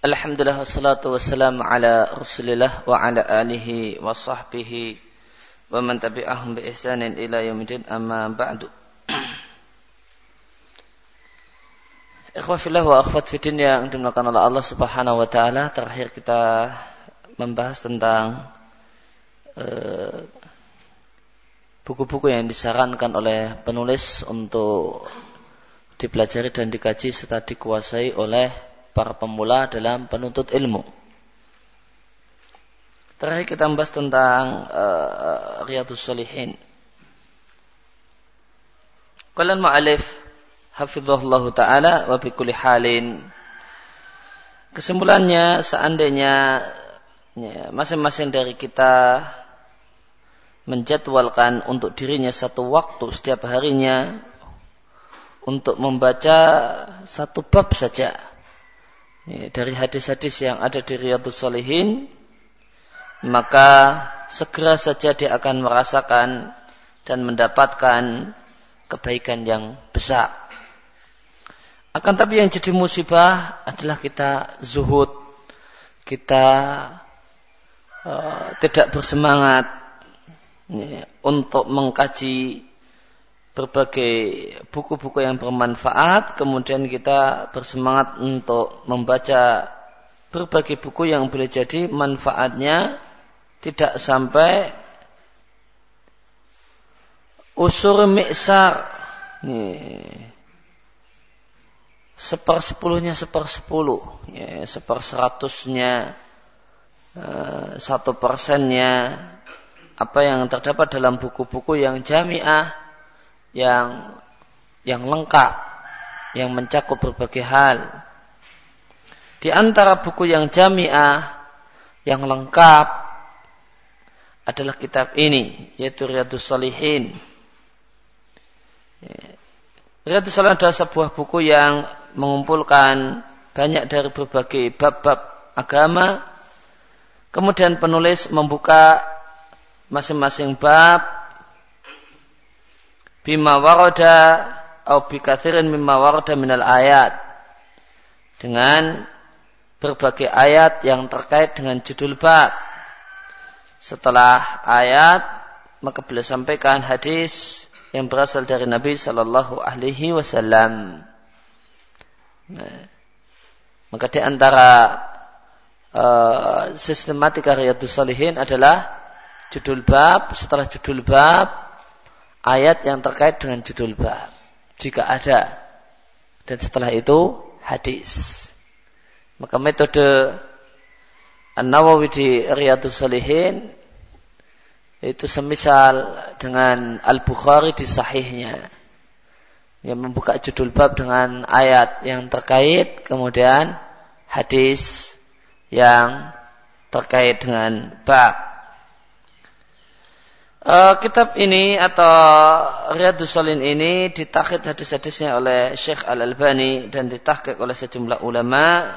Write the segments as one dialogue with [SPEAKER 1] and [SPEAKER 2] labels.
[SPEAKER 1] Alhamdulillah wassalatu wassalamu ala Rasulillah wa ala alihi wa sahbihi wa man tabi'ahum bi ihsanin ila yaumil amma ba'du. Ikhwah fillah wa akhwat fidin yang dimulakan oleh Allah Subhanahu wa taala, terakhir kita membahas tentang eh, buku-buku uh, yang disarankan oleh penulis untuk dipelajari dan dikaji serta dikuasai oleh para pemula dalam penuntut ilmu. Terakhir kita membahas tentang uh, Riyadus Salihin. Qalan ma'alif hafizahullah ta'ala wa bi halin. Kesimpulannya seandainya ya, masing-masing dari kita menjadwalkan untuk dirinya satu waktu setiap harinya untuk membaca satu bab saja dari hadis-hadis yang ada di Riyadus Salihin maka segera saja dia akan merasakan dan mendapatkan kebaikan yang besar. Akan tapi yang jadi musibah adalah kita zuhud, kita uh, tidak bersemangat ya, untuk mengkaji berbagai buku-buku yang bermanfaat, kemudian kita bersemangat untuk membaca berbagai buku yang boleh jadi manfaatnya tidak sampai usur miksar. Nih. Sepersepuluhnya sepersepuluh. Ya, seperseratusnya eh, satu persennya. Apa yang terdapat dalam buku-buku yang jamiah yang yang lengkap, yang mencakup berbagai hal. Di antara buku yang jamiah, yang lengkap adalah kitab ini, yaitu Riyadus Salihin. Riyadus Salihin adalah sebuah buku yang mengumpulkan banyak dari berbagai bab-bab agama. Kemudian penulis membuka masing-masing bab bima warada atau bikathirin mimma warada minal ayat dengan berbagai ayat yang terkait dengan judul bab. Setelah ayat maka beliau sampaikan hadis yang berasal dari Nabi Shallallahu Alaihi Wasallam. Maka di antara uh, sistematika Riyadus Salihin adalah judul bab, setelah judul bab ayat yang terkait dengan judul bab. Jika ada. Dan setelah itu hadis. Maka metode An-Nawawi di Riyadus Salihin itu semisal dengan Al-Bukhari di sahihnya. Yang membuka judul bab dengan ayat yang terkait kemudian hadis yang terkait dengan bab Uh, kitab ini atau Riyadus Salin ini ditakhid hadis-hadisnya oleh Syekh Al-Albani dan ditahkik oleh sejumlah ulama.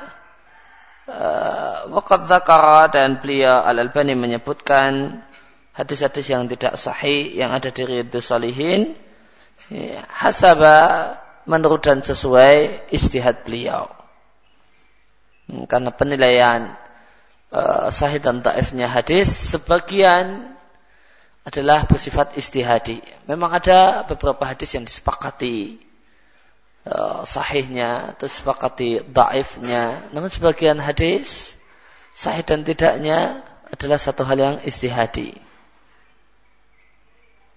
[SPEAKER 1] Uh, Waqad dan beliau Al-Albani menyebutkan hadis-hadis yang tidak sahih yang ada di Riyadus Salihin. Ya, hasaba menurut dan sesuai istihad beliau. Hmm, karena penilaian uh, sahih dan taifnya hadis sebagian adalah bersifat istihadi. Memang ada beberapa hadis yang disepakati uh, sahihnya atau disepakati daifnya. Namun sebagian hadis sahih dan tidaknya adalah satu hal yang istihadi.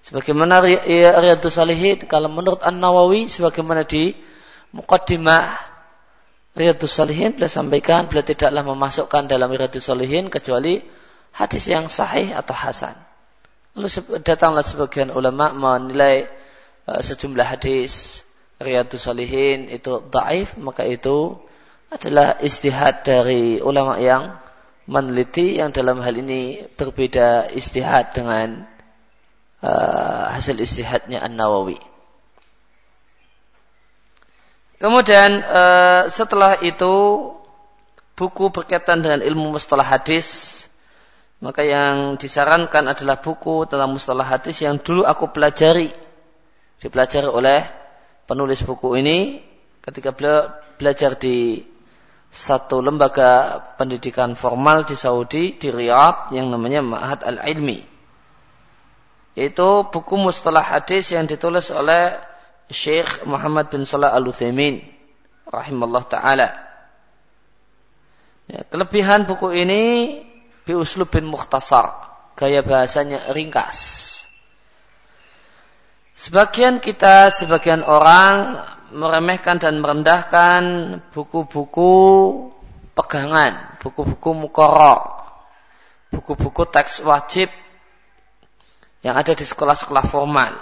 [SPEAKER 1] Sebagaimana Riyadus Salihin, kalau menurut An-Nawawi, sebagaimana di Muqaddimah Riyadus Salihin, beliau sampaikan, beliau tidaklah memasukkan dalam Riyadus Salihin kecuali hadis yang sahih atau hasan. Lalu datanglah sebagian ulama menilai uh, sejumlah hadis Riyadus Salihin itu daif, maka itu adalah istihad dari ulama yang meneliti yang dalam hal ini berbeda istihad dengan uh, hasil istihadnya An-Nawawi. Kemudian uh, setelah itu buku berkaitan dengan ilmu mustalah hadis maka yang disarankan adalah buku tentang mustalah hadis yang dulu aku pelajari. Dipelajari oleh penulis buku ini ketika beliau belajar di satu lembaga pendidikan formal di Saudi di Riyadh yang namanya Ma'had Al-Ilmi. Yaitu buku mustalah hadis yang ditulis oleh Syekh Muhammad bin Salah Al-Utsaimin rahimallah taala. Ya, kelebihan buku ini bi uslubin mukhtasar, gaya bahasanya ringkas. Sebagian kita, sebagian orang meremehkan dan merendahkan buku-buku pegangan, buku-buku mukorok, buku-buku teks wajib yang ada di sekolah-sekolah formal.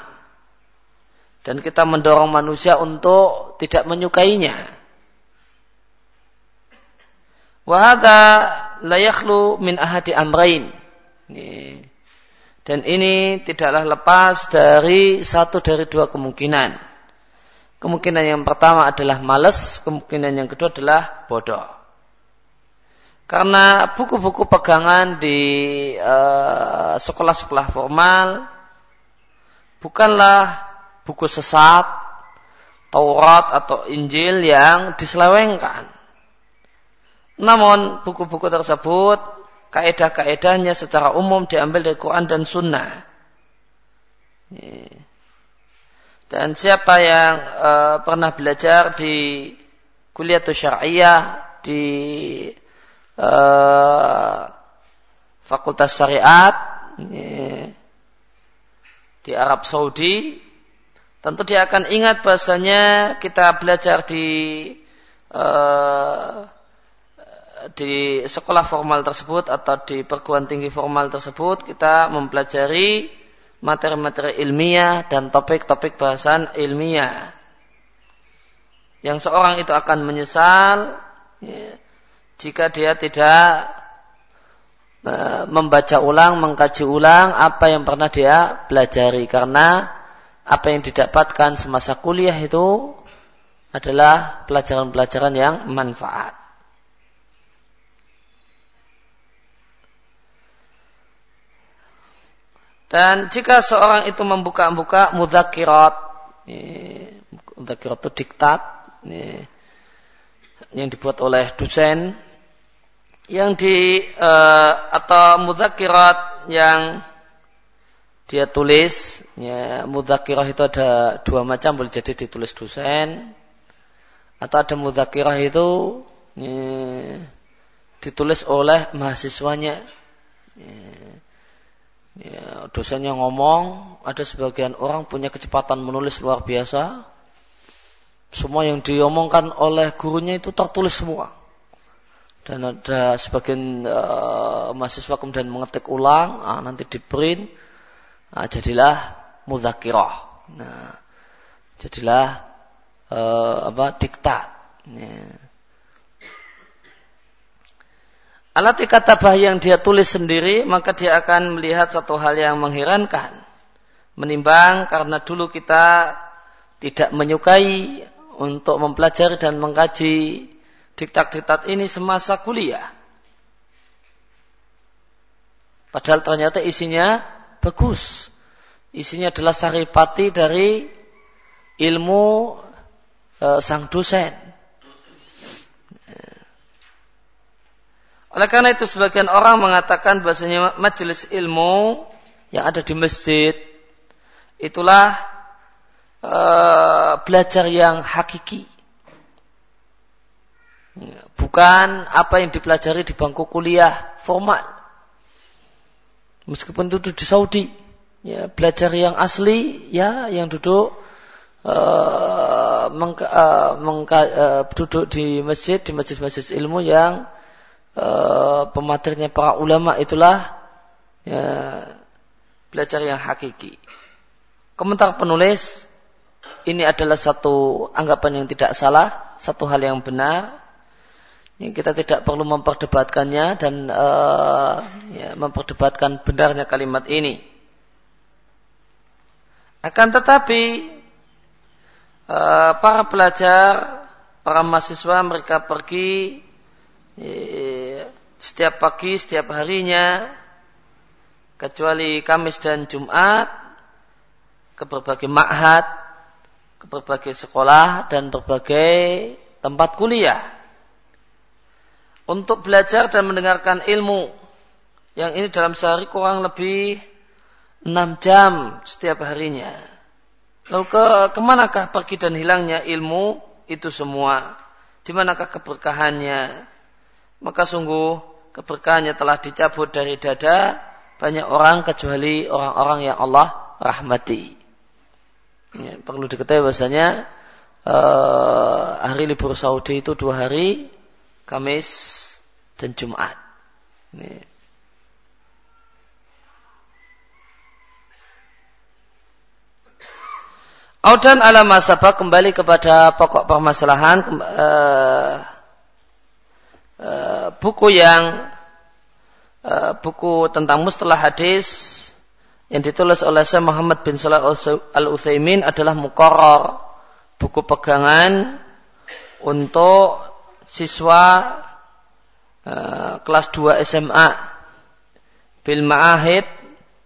[SPEAKER 1] Dan kita mendorong manusia untuk tidak menyukainya. Wahada layaklu min ahadi amrain. Dan ini tidaklah lepas dari satu dari dua kemungkinan. Kemungkinan yang pertama adalah males, kemungkinan yang kedua adalah bodoh. Karena buku-buku pegangan di sekolah sekolah-sekolah formal bukanlah buku sesat, Taurat atau Injil yang diselewengkan. Namun buku-buku tersebut kaedah-kaedahnya secara umum diambil dari Quran dan Sunnah. Dan siapa yang uh, pernah belajar di kuliah syariah di uh, Fakultas Syariat di Arab Saudi, tentu dia akan ingat bahasanya kita belajar di uh, di sekolah formal tersebut atau di perguruan tinggi formal tersebut kita mempelajari materi-materi ilmiah dan topik-topik bahasan ilmiah. Yang seorang itu akan menyesal ya, jika dia tidak e, membaca ulang, mengkaji ulang apa yang pernah dia pelajari karena apa yang didapatkan semasa kuliah itu adalah pelajaran-pelajaran yang manfaat. Dan jika seorang itu membuka-buka mudzakirat, mudzakirat itu diktat, yang dibuat oleh dosen, yang di uh, atau mudzakirat yang dia tulis, ya, itu ada dua macam, boleh jadi ditulis dosen, atau ada mudzakirah itu ya, ditulis oleh mahasiswanya. Ya, Ya, dosennya ngomong, ada sebagian orang punya kecepatan menulis luar biasa. Semua yang diomongkan oleh gurunya itu tertulis semua. Dan ada sebagian uh, mahasiswa kemudian mengetik ulang, uh, nanti di print, uh, jadilah mudakirah. Nah, jadilah uh, apa diktat. Yeah. Alat katabah yang dia tulis sendiri, maka dia akan melihat satu hal yang mengherankan. Menimbang karena dulu kita tidak menyukai untuk mempelajari dan mengkaji diktat-diktat ini semasa kuliah. Padahal ternyata isinya bagus. Isinya adalah saripati dari ilmu e, sang dosen. Oleh karena itu sebagian orang mengatakan bahasanya majelis ilmu yang ada di masjid itulah uh, belajar yang hakiki. Bukan apa yang dipelajari di bangku kuliah formal. Meskipun itu di Saudi, ya, belajar yang asli, ya, yang duduk uh, mengka, uh, mengka, uh, duduk di masjid, di masjid-masjid ilmu yang Eh, pematernya para ulama itulah ya, belajar yang hakiki. Komentar penulis ini adalah satu anggapan yang tidak salah, satu hal yang benar. Yang kita tidak perlu memperdebatkannya dan uh, ya, memperdebatkan benarnya kalimat ini. Akan tetapi uh, para pelajar, para mahasiswa mereka pergi setiap pagi, setiap harinya, kecuali Kamis dan Jumat, ke berbagai ma'had, ke berbagai sekolah dan berbagai tempat kuliah. untuk belajar dan mendengarkan ilmu yang ini dalam sehari kurang lebih enam jam setiap harinya. Lalu ke ke manakah pergi dan hilangnya ilmu itu semua? Di manakah keberkahannya? Maka sungguh keberkahannya telah dicabut dari dada banyak orang kecuali orang-orang yang Allah rahmati. Ya, perlu diketahui bahasanya uh, hari libur Saudi itu dua hari, Kamis dan Jumat. Ya. Audan ala masabah kembali kepada pokok permasalahan uh, uh, buku yang uh, buku tentang mustalah hadis yang ditulis oleh Syekh Muhammad bin Salah Al Utsaimin adalah mukoror buku pegangan untuk siswa uh, kelas 2 SMA bil ma'ahid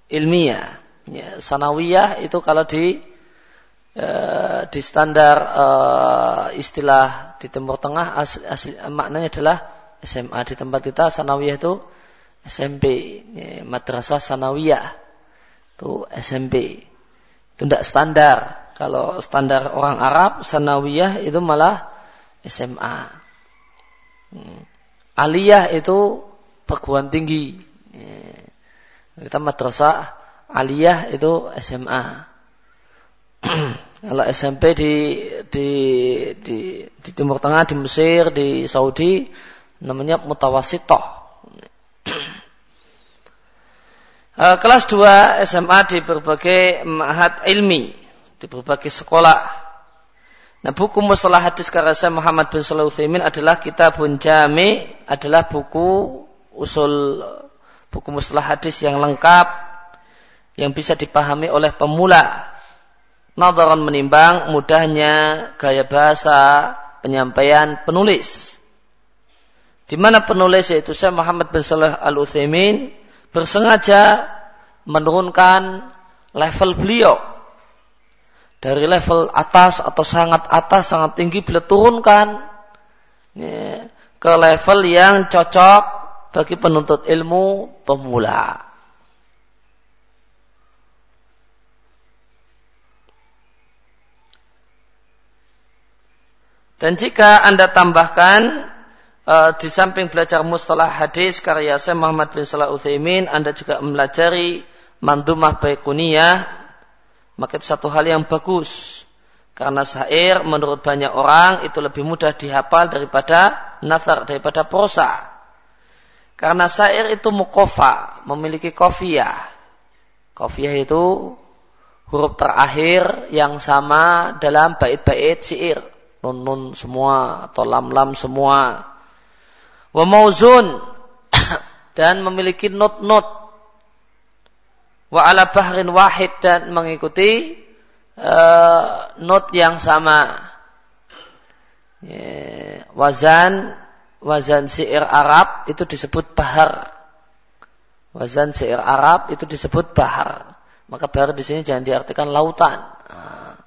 [SPEAKER 1] ilmiah. Ya, sanawiyah itu kalau di Eh, di standar uh, istilah di Timur Tengah asli, asli, maknanya adalah SMA di tempat kita sanawiyah itu SMP ya, madrasah sanawiyah. Itu SMP itu tidak standar. Kalau standar orang Arab sanawiyah itu malah SMA hmm. aliyah itu perguruan tinggi. Ya. kita madrasah aliyah itu SMA Kalau SMP di, di, di, di Timur Tengah, di Mesir, di Saudi, namanya mutawasitoh. Eh, kelas 2 SMA di berbagai mahat ilmi, di berbagai sekolah. Nah, buku mustalah hadis karya Muhammad bin Salah Uthaymin adalah kitabun jami, adalah buku usul buku mustalah hadis yang lengkap yang bisa dipahami oleh pemula nadaran menimbang mudahnya gaya bahasa penyampaian penulis. Di mana penulis yaitu Syekh Muhammad bin Saleh Al Utsaimin bersengaja menurunkan level beliau dari level atas atau sangat atas sangat tinggi beliau turunkan ya, ke level yang cocok bagi penuntut ilmu pemula. Dan jika Anda tambahkan uh, di samping belajar mustalah hadis karya Syekh Muhammad bin Salah Utsaimin, Anda juga mempelajari mandumah baikuniyah, maka itu satu hal yang bagus. Karena syair menurut banyak orang itu lebih mudah dihafal daripada nazar, daripada prosa. Karena syair itu mukofa, memiliki kofiyah. Kofiyah itu huruf terakhir yang sama dalam bait-bait syair nun nun semua atau lam lam semua. Wa mauzun dan memiliki not-not wa ala bahrin wahid dan mengikuti uh, not yang sama. Yeah. Wazan wazan syair Arab itu disebut bahar. Wazan syair Arab itu disebut bahar. Maka bahar di sini jangan diartikan lautan. Ah.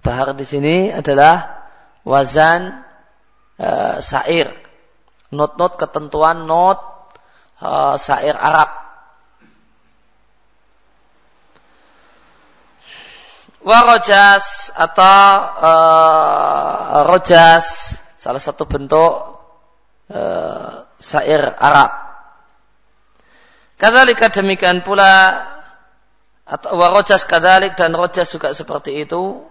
[SPEAKER 1] Bahar di sini adalah wazan uh, sair. Not-not ketentuan not uh, sair Arab. Warojas atau uh, rojas salah satu bentuk uh, sair Arab. Kadalika demikian pula atau warojas kadalik dan rojas juga seperti itu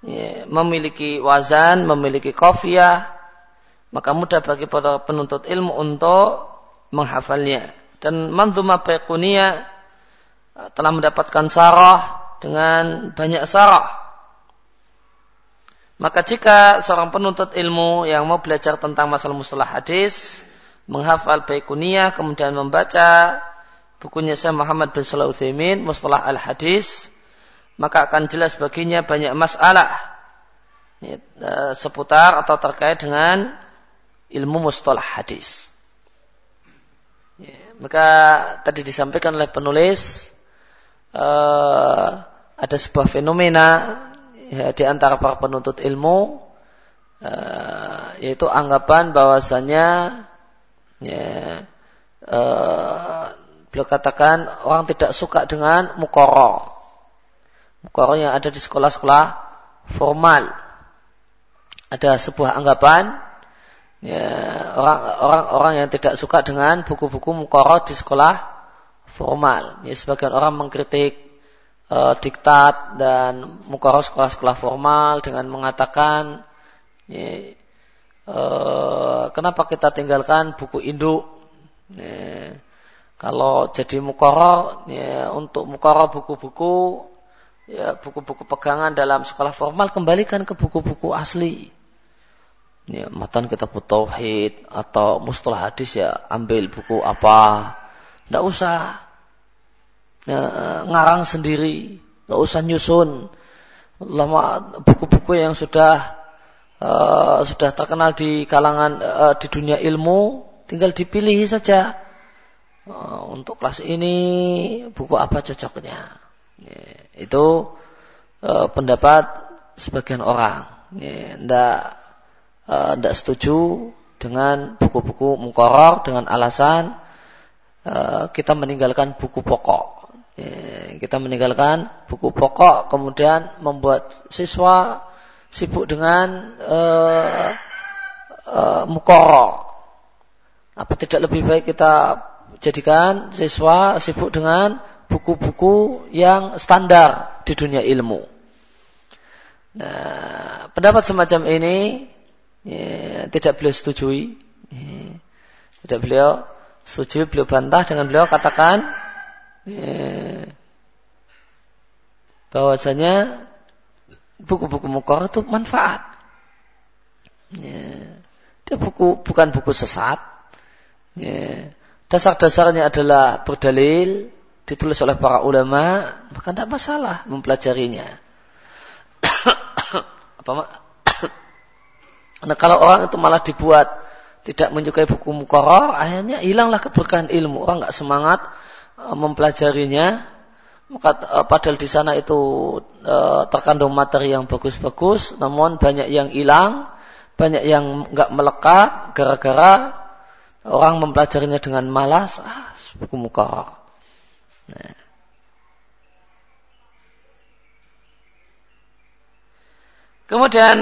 [SPEAKER 1] ya, memiliki wazan, memiliki kofiah, maka mudah bagi para penuntut ilmu untuk menghafalnya. Dan manzumah Baiquniyah eh, telah mendapatkan sarah dengan banyak sarah. Maka jika seorang penuntut ilmu yang mau belajar tentang masalah mustalah hadis, menghafal Baiquniyah, kemudian membaca bukunya Syekh Muhammad bin Salah Mustalah al-Hadis, maka akan jelas baginya banyak masalah ya, e, seputar atau terkait dengan ilmu mustalah hadis. Ya, maka tadi disampaikan oleh penulis uh, ada sebuah fenomena ya, di antara para penuntut ilmu uh, yaitu anggapan bahwasanya ya, uh, beliau katakan orang tidak suka dengan mukoro. Mukoro yang ada di sekolah-sekolah formal. Ada sebuah anggapan ya, orang orang orang yang tidak suka dengan buku-buku mukoro di sekolah formal. Ya, sebagian orang mengkritik uh, diktat dan mukoro sekolah-sekolah formal dengan mengatakan ya, uh, kenapa kita tinggalkan buku induk? Ya, kalau jadi mukoro ya, untuk mukoro buku-buku ya buku-buku pegangan dalam sekolah formal kembalikan ke buku-buku asli. Ya, matan kita tauhid atau mustalah hadis ya ambil buku apa. Tidak usah ya, ngarang sendiri, tidak usah nyusun. Lama buku-buku yang sudah uh, sudah terkenal di kalangan uh, di dunia ilmu tinggal dipilih saja. Uh, untuk kelas ini buku apa cocoknya. Ya, itu uh, pendapat sebagian orang. Ya, tidak uh, setuju dengan buku-buku mengkoror dengan alasan uh, kita meninggalkan buku pokok. Ya, kita meninggalkan buku pokok, kemudian membuat siswa sibuk dengan uh, uh, mukoror. Apa tidak lebih baik kita jadikan siswa sibuk dengan buku-buku yang standar di dunia ilmu. Nah, pendapat semacam ini ya, tidak beliau setujui. Ya, tidak beliau setuju, beliau bantah dengan beliau katakan ya, bahwasanya buku-buku mukor itu manfaat. Ya, dia buku bukan buku sesat. Ya, dasar-dasarnya adalah berdalil ditulis oleh para ulama, maka tidak masalah mempelajarinya. Apa Nah kalau orang itu malah dibuat tidak menyukai buku mukoror, akhirnya hilanglah keberkahan ilmu. Orang nggak semangat uh, mempelajarinya. Maka uh, padahal di sana itu uh, terkandung materi yang bagus-bagus, namun banyak yang hilang, banyak yang nggak melekat gara-gara orang mempelajarinya dengan malas. Ah, buku mukoror. Nah. Kemudian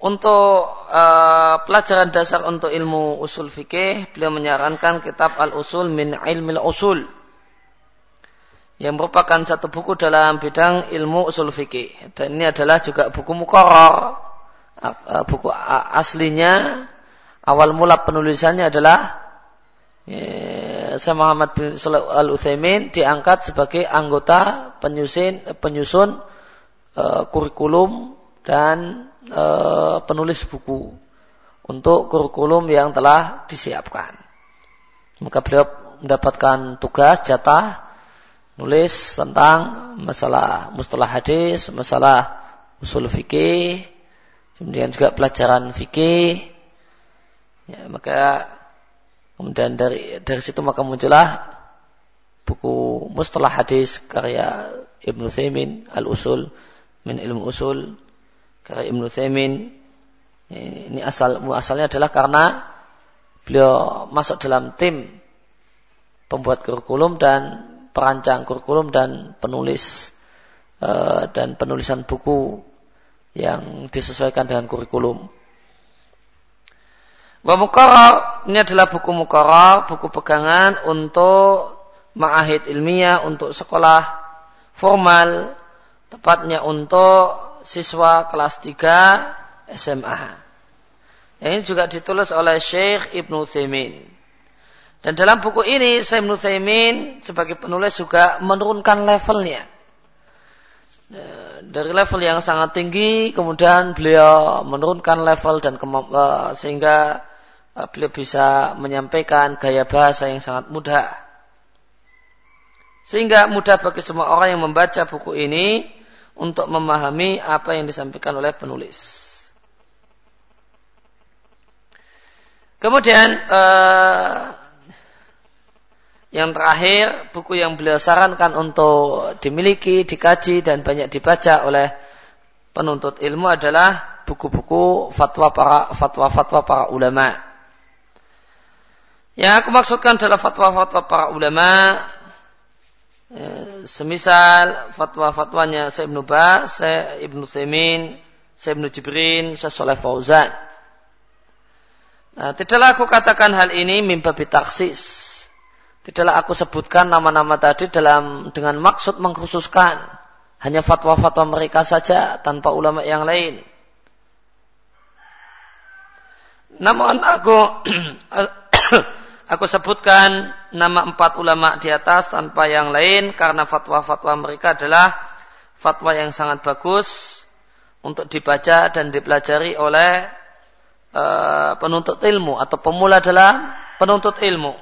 [SPEAKER 1] untuk uh, pelajaran dasar untuk ilmu usul fikih, beliau menyarankan kitab Al-Usul min Ilmil Usul yang merupakan satu buku dalam bidang ilmu usul fikih. Dan ini adalah juga buku mukoror. Uh, buku aslinya awal mula penulisannya adalah Muhammad bin Al Utsaimin diangkat sebagai anggota penyusun penyusun uh, kurikulum dan uh, penulis buku untuk kurikulum yang telah disiapkan. Maka beliau mendapatkan tugas jatah nulis tentang masalah mustalah hadis, masalah usul fikih, kemudian juga pelajaran fikih. Ya, maka Kemudian dari dari situ maka muncullah buku Mustalah Hadis karya Ibnu Thaimin Al-Usul min ilmu usul karya Ibnu Thaimin ini asal asalnya adalah karena beliau masuk dalam tim pembuat kurikulum dan perancang kurikulum dan penulis uh, dan penulisan buku yang disesuaikan dengan kurikulum. Wa mukarrar ini adalah buku mukarrar, buku pegangan untuk ma'ahid ilmiah, untuk sekolah formal, tepatnya untuk siswa kelas 3 SMA. Yang ini juga ditulis oleh Syekh Ibnu Thaimin. Dan dalam buku ini Syekh Ibnu Thaimin sebagai penulis juga menurunkan levelnya. Dari level yang sangat tinggi, kemudian beliau menurunkan level dan eh, sehingga Eh, beliau bisa menyampaikan gaya bahasa yang sangat mudah. Sehingga mudah bagi semua orang yang membaca buku ini untuk memahami apa yang disampaikan oleh penulis. Kemudian eh, yang terakhir buku yang beliau sarankan untuk dimiliki, dikaji dan banyak dibaca oleh penuntut ilmu adalah buku-buku fatwa para fatwa-fatwa para ulama. Yang aku maksudkan adalah fatwa-fatwa para ulama ya, semisal fatwa-fatwanya Syekh Ibnu Bas, Syekh Ibnu Semin, Syekh Ibnu Jibrin, Syekh Soleh Fauzan. Nah, tidaklah aku katakan hal ini mimba bitaksis. Tidaklah aku sebutkan nama-nama tadi dalam dengan maksud mengkhususkan hanya fatwa-fatwa mereka saja tanpa ulama yang lain. Namun aku aku sebutkan nama empat ulama di atas tanpa yang lain karena fatwa-fatwa mereka adalah fatwa yang sangat bagus untuk dibaca dan dipelajari oleh uh, penuntut ilmu atau pemula dalam penuntut ilmu.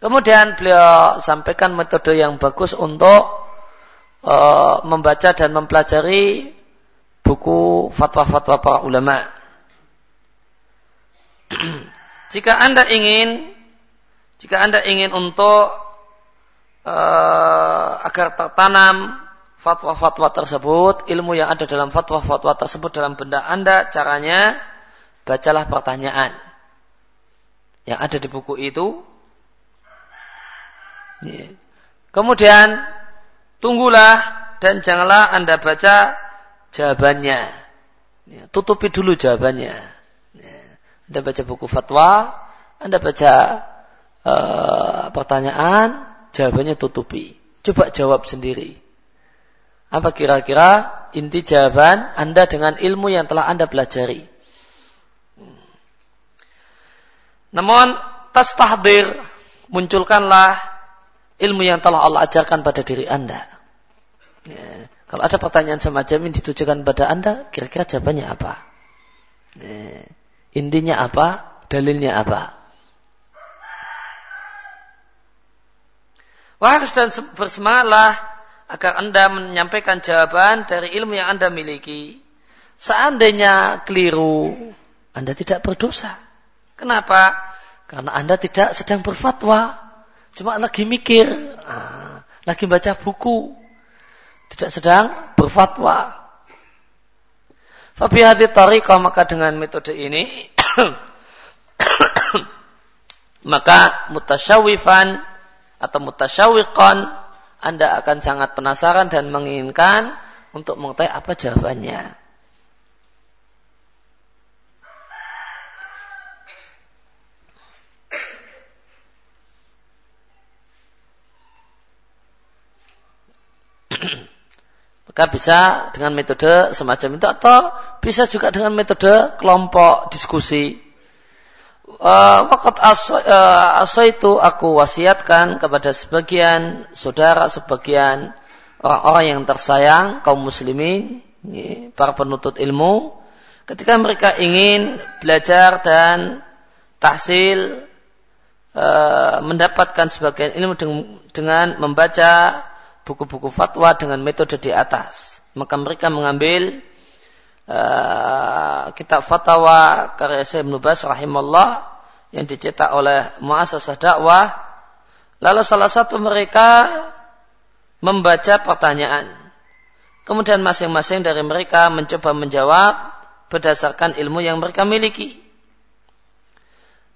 [SPEAKER 1] Kemudian beliau sampaikan metode yang bagus untuk uh, membaca dan mempelajari buku fatwa-fatwa para ulama. Jika Anda ingin jika Anda ingin untuk uh, agar tertanam fatwa-fatwa tersebut, ilmu yang ada dalam fatwa-fatwa tersebut dalam benda Anda, caranya bacalah pertanyaan yang ada di buku itu. Kemudian tunggulah dan janganlah anda baca jawabannya. Ya, tutupi dulu jawabannya. Anda baca buku fatwa, anda baca uh, pertanyaan, jawabannya tutupi. Coba jawab sendiri. Apa kira-kira inti jawaban Anda dengan ilmu yang telah Anda pelajari? Namun tas tahdir munculkanlah ilmu yang telah Allah ajarkan pada diri Anda. Ya. Kalau ada pertanyaan semacam ini ditujukan pada Anda, kira-kira jawabannya apa? Ya. Intinya apa? Dalilnya apa? Waris dan bersemangatlah agar Anda menyampaikan jawaban dari ilmu yang Anda miliki. Seandainya keliru, Anda tidak berdosa. Kenapa? Karena Anda tidak sedang berfatwa. Cuma lagi mikir, ah, lagi baca buku, tidak sedang berfatwa. Fabi hati tariqah maka dengan metode ini maka mutasyawifan atau mutasyawiqan Anda akan sangat penasaran dan menginginkan untuk mengetahui apa jawabannya. Maka bisa dengan metode semacam itu atau bisa juga dengan metode kelompok diskusi. Uh, Wakat aso, aso itu aku wasiatkan kepada sebagian saudara, sebagian orang-orang yang tersayang, kaum muslimin, para penuntut ilmu, ketika mereka ingin belajar dan tahsil, uh, mendapatkan sebagian ilmu dengan membaca buku-buku fatwa dengan metode di atas. Maka mereka mengambil uh, kitab fatwa karya Syekh Ibn Bas rahimahullah yang dicetak oleh Muasasah Dakwah. Lalu salah satu mereka membaca pertanyaan. Kemudian masing-masing dari mereka mencoba menjawab berdasarkan ilmu yang mereka miliki.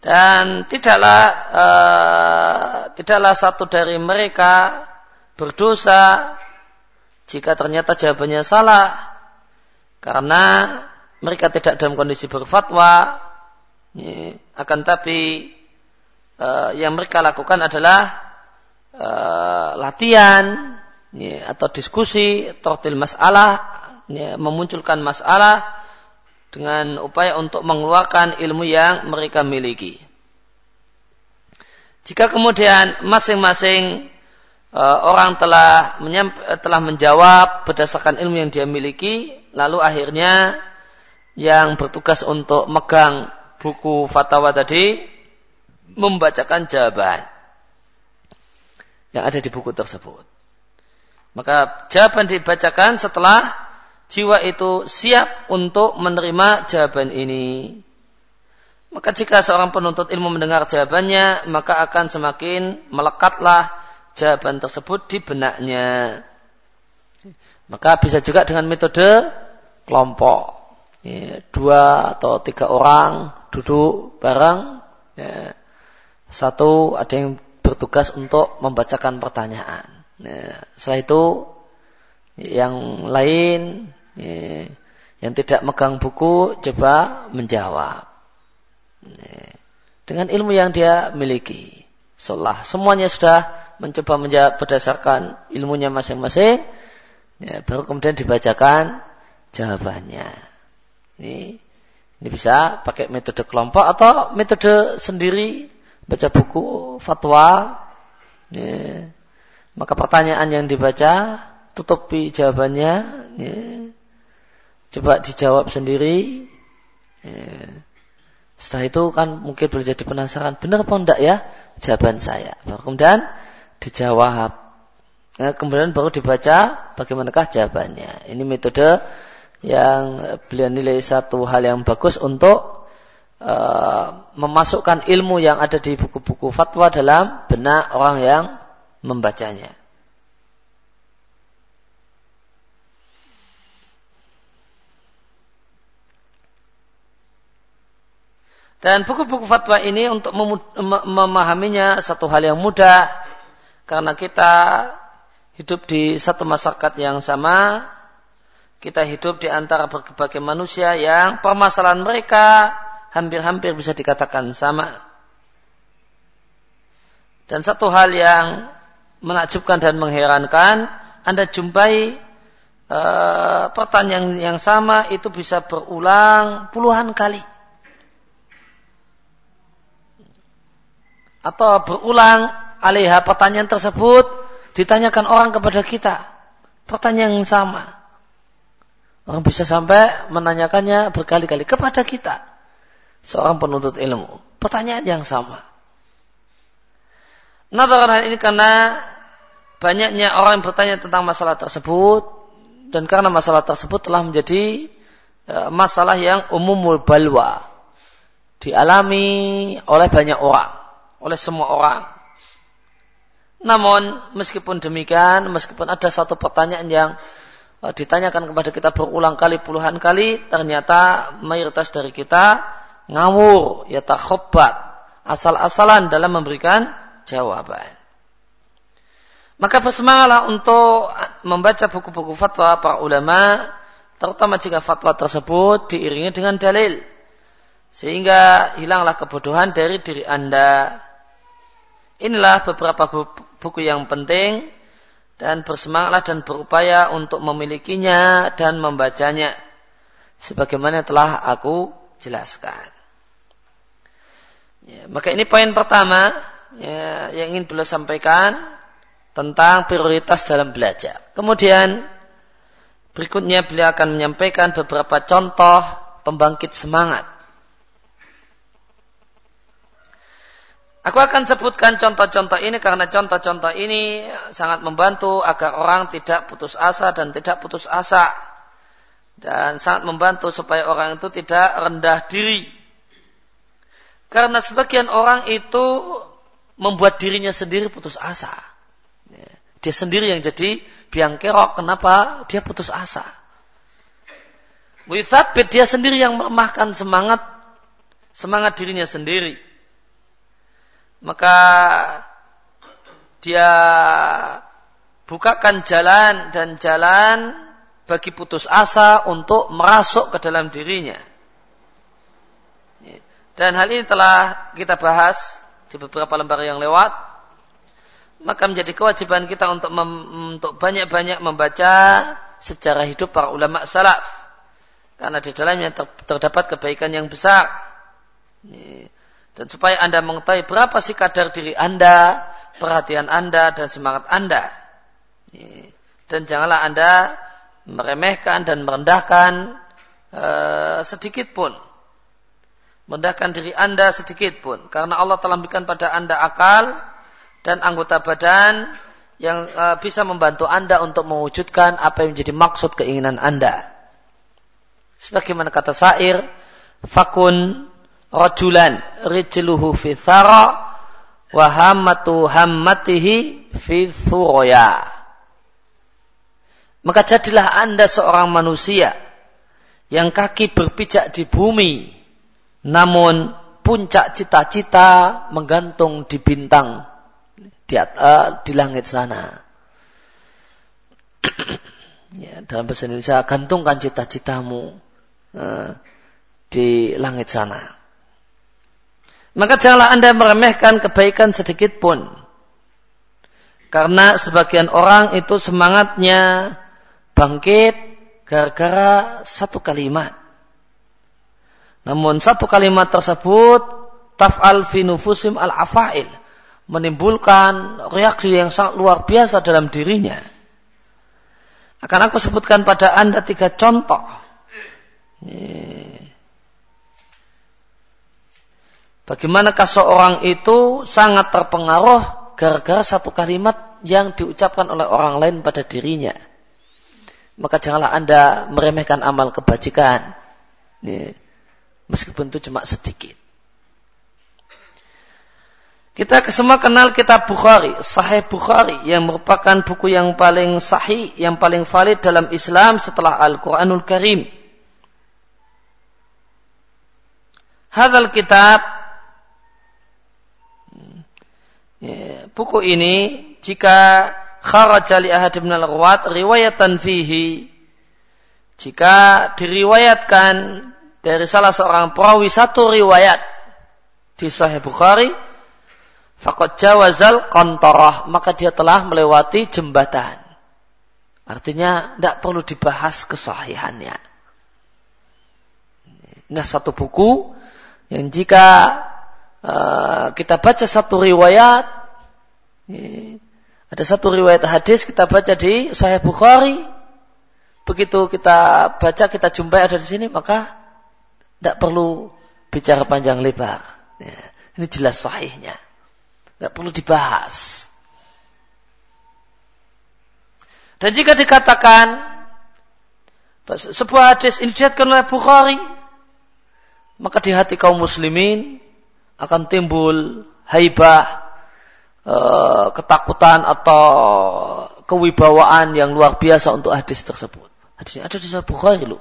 [SPEAKER 1] Dan tidaklah uh, tidaklah satu dari mereka berdosa jika ternyata jawabannya salah karena mereka tidak dalam kondisi berfatwa ya, akan tapi uh, yang mereka lakukan adalah uh, latihan ya, atau diskusi tortil masalah ya, memunculkan masalah dengan upaya untuk mengeluarkan ilmu yang mereka miliki. Jika kemudian masing-masing orang telah telah menjawab berdasarkan ilmu yang dia miliki, lalu akhirnya yang bertugas untuk megang buku fatwa tadi membacakan jawaban yang ada di buku tersebut. Maka jawaban dibacakan setelah jiwa itu siap untuk menerima jawaban ini. Maka jika seorang penuntut ilmu mendengar jawabannya, maka akan semakin melekatlah jawaban tersebut di benaknya. Maka bisa juga dengan metode kelompok. Ya, dua atau tiga orang duduk bareng. Ya, satu ada yang bertugas untuk membacakan pertanyaan. Ya, setelah itu yang lain ya, yang tidak megang buku coba menjawab ya, dengan ilmu yang dia miliki. Setelah semuanya sudah mencoba menjawab berdasarkan ilmunya masing-masing, ya, baru kemudian dibacakan jawabannya. Ini, ini bisa pakai metode kelompok atau metode sendiri baca buku fatwa. Ya. Maka pertanyaan yang dibaca tutupi jawabannya. Ya. Coba dijawab sendiri. Ya. Setelah itu kan mungkin boleh jadi penasaran, benar apa enggak ya jawaban saya. Kemudian dijawab. Ya, kemudian baru dibaca bagaimanakah jawabannya. Ini metode yang beliau nilai satu hal yang bagus untuk uh, memasukkan ilmu yang ada di buku-buku fatwa dalam benak orang yang membacanya. Dan buku-buku fatwa ini untuk memahaminya satu hal yang mudah karena kita hidup di satu masyarakat yang sama, kita hidup di antara berbagai manusia yang permasalahan mereka hampir-hampir bisa dikatakan sama. Dan satu hal yang menakjubkan dan mengherankan, Anda jumpai e, pertanyaan yang sama itu bisa berulang puluhan kali. Atau berulang alihah pertanyaan tersebut ditanyakan orang kepada kita. Pertanyaan yang sama. Orang bisa sampai menanyakannya berkali-kali kepada kita. Seorang penuntut ilmu. Pertanyaan yang sama. Nah, hal ini karena banyaknya orang yang bertanya tentang masalah tersebut dan karena masalah tersebut telah menjadi e, masalah yang umumul balwa dialami oleh banyak orang oleh semua orang. Namun meskipun demikian, meskipun ada satu pertanyaan yang uh, ditanyakan kepada kita berulang kali puluhan kali, ternyata mayoritas dari kita ngawur, ya takhobat, asal-asalan dalam memberikan jawaban. Maka bersemangatlah untuk membaca buku-buku fatwa para ulama, terutama jika fatwa tersebut diiringi dengan dalil. Sehingga hilanglah kebodohan dari diri Anda. Inilah beberapa buku yang penting dan bersemangatlah dan berupaya untuk memilikinya dan membacanya sebagaimana telah aku jelaskan. Ya, maka ini poin pertama ya, yang ingin beliau sampaikan tentang prioritas dalam belajar. Kemudian berikutnya beliau akan menyampaikan beberapa contoh pembangkit semangat Aku akan sebutkan contoh-contoh ini karena contoh-contoh ini sangat membantu agar orang tidak putus asa dan tidak putus asa. Dan sangat membantu supaya orang itu tidak rendah diri. Karena sebagian orang itu membuat dirinya sendiri putus asa. Dia sendiri yang jadi biang kerok. Kenapa dia putus asa? Wisabit dia sendiri yang melemahkan semangat semangat dirinya sendiri maka dia bukakan jalan dan jalan bagi putus asa untuk merasuk ke dalam dirinya. Dan hal ini telah kita bahas di beberapa lembar yang lewat. Maka menjadi kewajiban kita untuk untuk banyak-banyak membaca sejarah hidup para ulama salaf. Karena di dalamnya terdapat kebaikan yang besar. Dan supaya Anda mengetahui berapa sih kadar diri Anda, perhatian Anda, dan semangat Anda. Dan janganlah Anda meremehkan dan merendahkan uh, sedikit pun. Merendahkan diri Anda sedikit pun. Karena Allah telah memberikan pada Anda akal dan anggota badan yang uh, bisa membantu Anda untuk mewujudkan apa yang menjadi maksud keinginan Anda. Sebagaimana kata syair, fakun rajulan rijluhu fi thara wa hammatu hammatihi fi. Maka jadilah anda seorang manusia yang kaki berpijak di bumi, namun puncak cita-cita menggantung di bintang di, uh, di langit sana. ya, dalam bahasa Indonesia, gantungkan cita-citamu uh, di langit sana. Maka janganlah anda meremehkan kebaikan sedikit pun. Karena sebagian orang itu semangatnya bangkit gara-gara satu kalimat. Namun satu kalimat tersebut taf'al fi nufusim al-afail menimbulkan reaksi yang sangat luar biasa dalam dirinya. Akan aku sebutkan pada Anda tiga contoh. Bagaimanakah seorang itu sangat terpengaruh gara-gara satu kalimat yang diucapkan oleh orang lain pada dirinya maka janganlah Anda meremehkan amal kebajikan. Meskipun itu cuma sedikit. Kita semua kenal kitab Bukhari, Sahih Bukhari yang merupakan buku yang paling sahih, yang paling valid dalam Islam setelah Al-Quranul Karim. Hadal kitab ya, buku ini jika kharaja li ahad min al-ruwat riwayatan fihi. Jika diriwayatkan dari salah seorang perawi satu riwayat di Sahih Bukhari faqad jawazal qantarah maka dia telah melewati jembatan. Artinya tidak perlu dibahas kesahihannya. Ini satu buku yang jika uh, kita baca satu riwayat ada satu riwayat hadis kita baca di Sahih Bukhari. Begitu kita baca, kita jumpai ada di sini, maka tidak perlu bicara panjang lebar. Ya, ini jelas sahihnya. Tidak perlu dibahas. Dan jika dikatakan sebuah hadis ini dilihatkan oleh Bukhari, maka di hati kaum muslimin akan timbul haibah, Eh, ketakutan atau kewibawaan yang luar biasa untuk hadis tersebut. Hadisnya ada di Sahih Bukhari loh.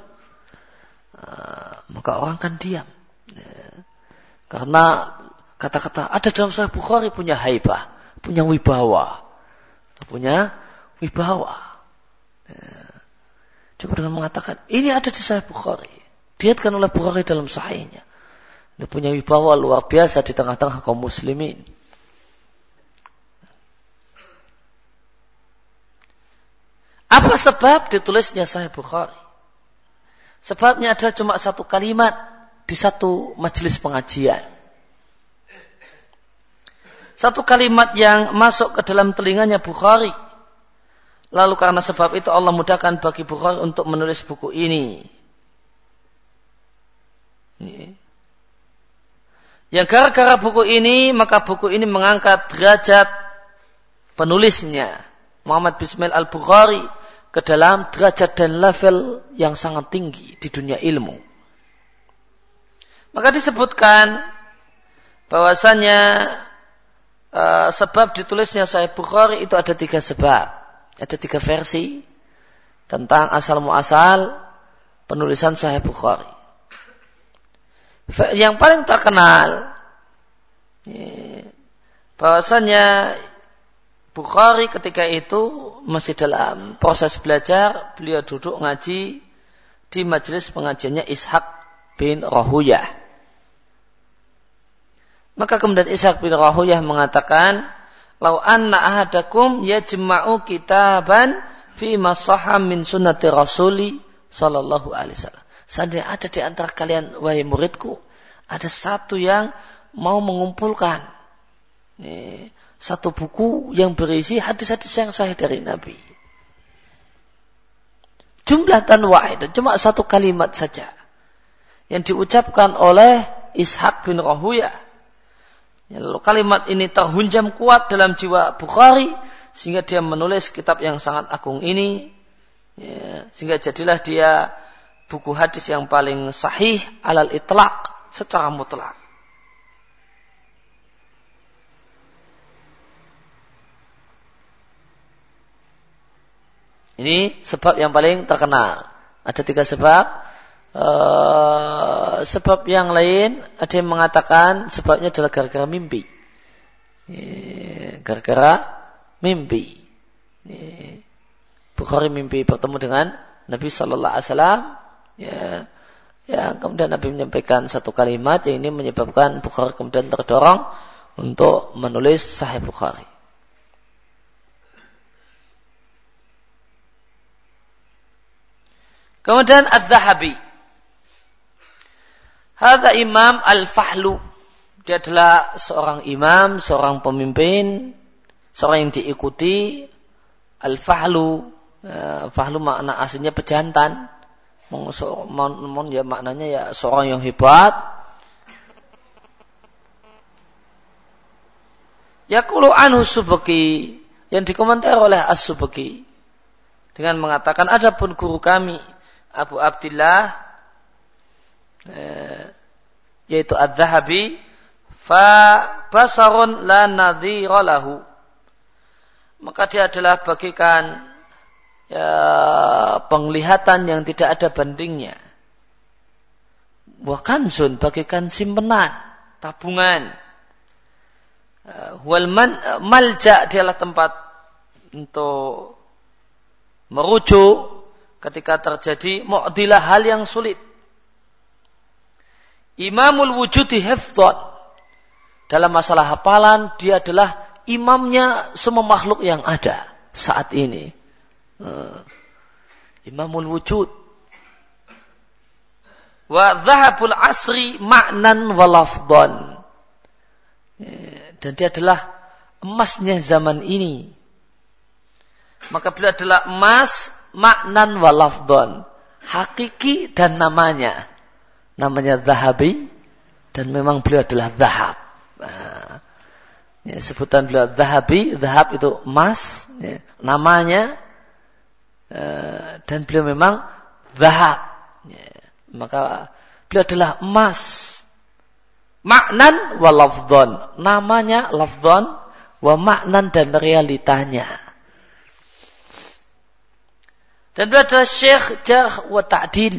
[SPEAKER 1] Uh, maka orang kan diam. Ya. Karena kata-kata ada dalam Sahih Bukhari punya haibah, punya wibawa, punya wibawa. Ya. Coba dengan mengatakan ini ada di Sahih Bukhari, diatkan oleh Bukhari dalam sahihnya. Dia punya wibawa luar biasa di tengah-tengah kaum muslimin. Apa sebab ditulisnya Sahih Bukhari? Sebabnya adalah cuma satu kalimat di satu majelis pengajian. Satu kalimat yang masuk ke dalam telinganya Bukhari. Lalu karena sebab itu Allah mudahkan bagi Bukhari untuk menulis buku ini. Yang gara-gara buku ini, maka buku ini mengangkat derajat penulisnya. Muhammad Bismail Al-Bukhari ke dalam derajat dan level yang sangat tinggi di dunia ilmu. Maka disebutkan bahwasanya uh, sebab ditulisnya Sahih Bukhari itu ada tiga sebab, ada tiga versi tentang asal muasal penulisan Sahih Bukhari. Yang paling terkenal bahwasanya Bukhari ketika itu masih dalam proses belajar, beliau duduk ngaji di majelis pengajiannya Ishak bin Rahuyah. Maka kemudian Ishak bin Rahuyah mengatakan, "Lau anna ahadakum yajma'u kitaban fi masaham min sunnati rasuli sallallahu alaihi wasallam." Seandainya ada di antara kalian wahai muridku, ada satu yang mau mengumpulkan satu buku yang berisi hadis-hadis yang sahih dari Nabi. Jumlah tan dan cuma satu kalimat saja yang diucapkan oleh Ishaq bin Rahuyah. Ya, lalu kalimat ini terhunjam kuat dalam jiwa Bukhari sehingga dia menulis kitab yang sangat agung ini ya, sehingga jadilah dia buku hadis yang paling sahih alal itlaq secara mutlak. Ini sebab yang paling terkenal. Ada tiga sebab. Uh, sebab yang lain ada yang mengatakan sebabnya adalah gara-gara mimpi. Gara-gara mimpi. Bukhari mimpi bertemu dengan Nabi Shallallahu Alaihi Wasallam. Ya, ya, kemudian Nabi menyampaikan satu kalimat yang ini menyebabkan Bukhari kemudian terdorong untuk menulis Sahih Bukhari. Kemudian Az-Zahabi. Hadza Imam Al-Fahlu. Dia adalah seorang imam, seorang pemimpin, seorang yang diikuti. Al-Fahlu. Ya, fahlu makna aslinya pejantan. Mon, ya maknanya ya seorang yang hebat. Yakulu anhu subaki yang dikomentar oleh as-subaki dengan mengatakan adapun guru kami Abu Abdullah eh, yaitu Az-Zahabi fa basarun la nadhira lahu. Maka dia adalah bagikan ya, penglihatan yang tidak ada bandingnya. Bahkan zon bagikan simpenan tabungan. Eh, wal man, malja adalah tempat untuk merujuk ketika terjadi mu'dilah hal yang sulit. Imamul wujudi hifdhan. Dalam masalah hafalan, dia adalah imamnya semua makhluk yang ada saat ini. Uh, imamul wujud. Wa zahabul asri ma'nan wa lafdhan. Ya, dan dia adalah emasnya zaman ini. Maka beliau adalah emas maknan walafdon. Hakiki dan namanya. Namanya Zahabi. Dan memang beliau adalah Zahab. Nah, ya, sebutan beliau Zahabi. Zahab itu emas. Ya, namanya. Uh, dan beliau memang Zahab. Ya, maka beliau adalah emas. Maknan wa lafdhon. Namanya lafdhon wa maknan dan realitanya. Dan beliau adalah syekh jarh wa ta'dil.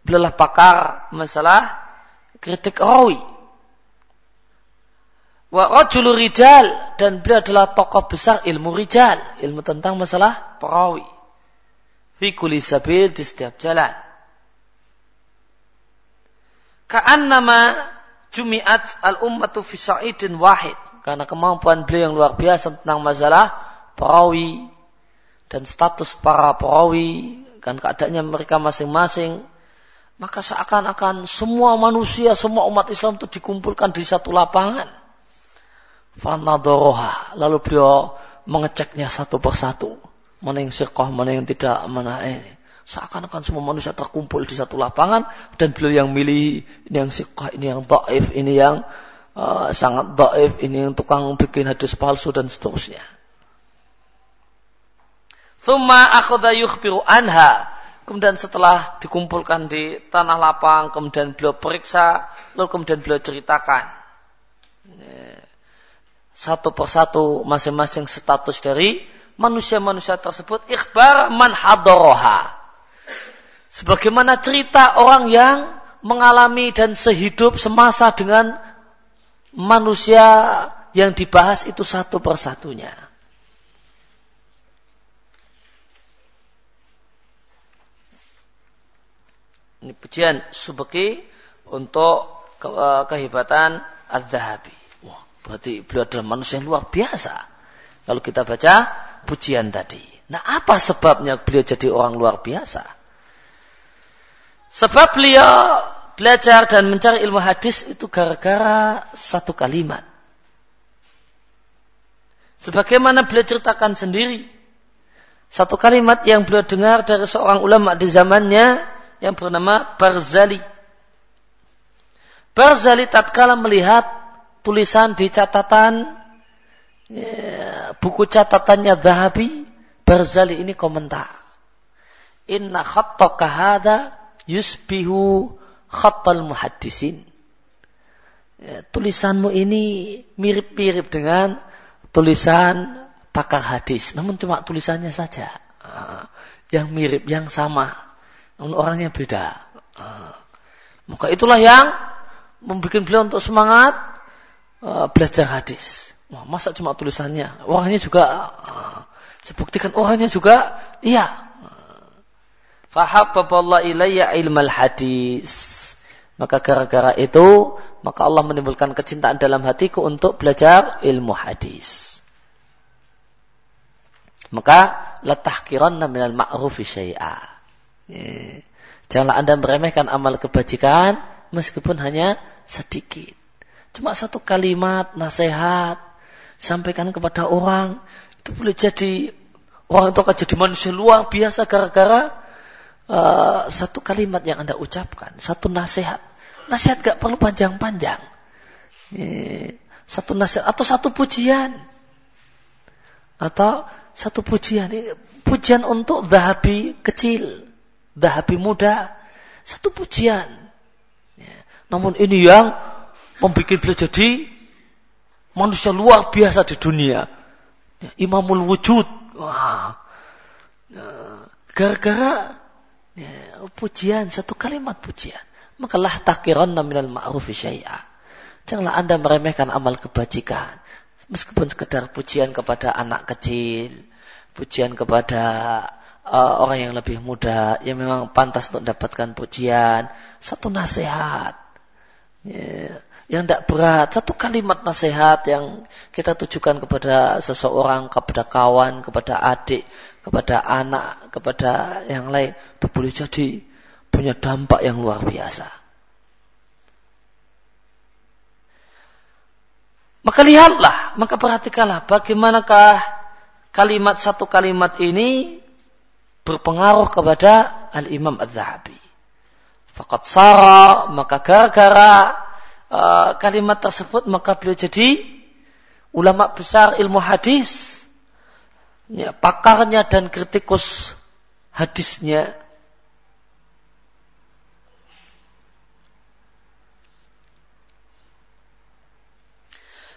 [SPEAKER 1] Beliau adalah pakar masalah kritik rawi. Wa rajulu rijal. Dan beliau adalah tokoh besar ilmu rijal. Ilmu tentang masalah perawi. Fi kulli di setiap jalan. Ka'annama jumi'at al-ummatu fi wahid. Karena kemampuan beliau yang luar biasa tentang masalah perawi, dan status para perawi kan keadaannya mereka masing-masing maka seakan-akan semua manusia semua umat Islam itu dikumpulkan di satu lapangan. Fanadoroha. Lalu beliau mengeceknya satu persatu. Mana yang sirkoh mana yang tidak mana ini seakan-akan semua manusia terkumpul di satu lapangan dan beliau yang milih ini yang sirkoh ini yang daif ini yang uh, sangat daif ini yang tukang bikin hadis palsu dan seterusnya Thumma akhadha yukhbiru anha. Kemudian setelah dikumpulkan di tanah lapang, kemudian beliau periksa, lalu kemudian beliau ceritakan. Satu persatu masing-masing status dari manusia-manusia tersebut. Ikhbar man hadoroha. Sebagaimana cerita orang yang mengalami dan sehidup semasa dengan manusia yang dibahas itu satu persatunya. Ini pujian subeki untuk ke eh, kehebatan Az-Zahabi. Wah, berarti beliau adalah manusia yang luar biasa. Kalau kita baca pujian tadi. Nah, apa sebabnya beliau jadi orang luar biasa? Sebab beliau belajar dan mencari ilmu hadis itu gara-gara satu kalimat. Sebagaimana beliau ceritakan sendiri. Satu kalimat yang beliau dengar dari seorang ulama di zamannya yang bernama Barzali. Barzali tatkala melihat tulisan di catatan ya, buku catatannya Zahabi, Barzali ini komentar. Inna khattaka hadha yusbihu khattal muhaddisin. Ya, tulisanmu ini mirip-mirip dengan tulisan pakar hadis, namun cuma tulisannya saja. Uh, yang mirip, yang sama. Namun orangnya beda. Uh, maka itulah yang membuat beliau untuk semangat uh, belajar hadis. Wah, masa cuma tulisannya? Orangnya juga, uh, saya buktikan orangnya juga, iya. Fahabbaballah ilayya ilmal hadis. Maka gara-gara itu, maka Allah menimbulkan kecintaan dalam hatiku untuk belajar ilmu hadis. Maka latahkiranna minal ma'rufi syai'a. Ya. Janganlah Anda meremehkan amal kebajikan meskipun hanya sedikit. Cuma satu kalimat nasihat sampaikan kepada orang itu boleh jadi orang itu akan jadi manusia luar biasa gara-gara uh, satu kalimat yang Anda ucapkan, satu nasihat. Nasihat gak perlu panjang-panjang. Satu nasihat atau satu pujian. Atau satu pujian. Pujian untuk dahabi kecil. Dahabi muda. Satu pujian. Ya. Namun ini yang membuat beliau jadi manusia luar biasa di dunia. Ya, Imamul wujud. Wah. Ya, gara-gara Ya, pujian, satu kalimat pujian. Maka lah takiranna minal ma'rufi syai'a. Janganlah anda meremehkan amal kebajikan. Meskipun sekedar pujian kepada anak kecil. Pujian kepada uh, orang yang lebih muda. Yang memang pantas untuk mendapatkan pujian. Satu nasihat. Ya, yang tidak berat. Satu kalimat nasihat yang kita tujukan kepada seseorang, kepada kawan, kepada adik, kepada anak, kepada yang lain, itu boleh jadi punya dampak yang luar biasa. Maka lihatlah, maka perhatikanlah bagaimanakah kalimat satu kalimat ini berpengaruh kepada Al-Imam Az-Zahabi. Fakat sara, maka gara-gara uh, kalimat tersebut maka beliau jadi ulama besar ilmu hadis ya, pakarnya dan kritikus hadisnya.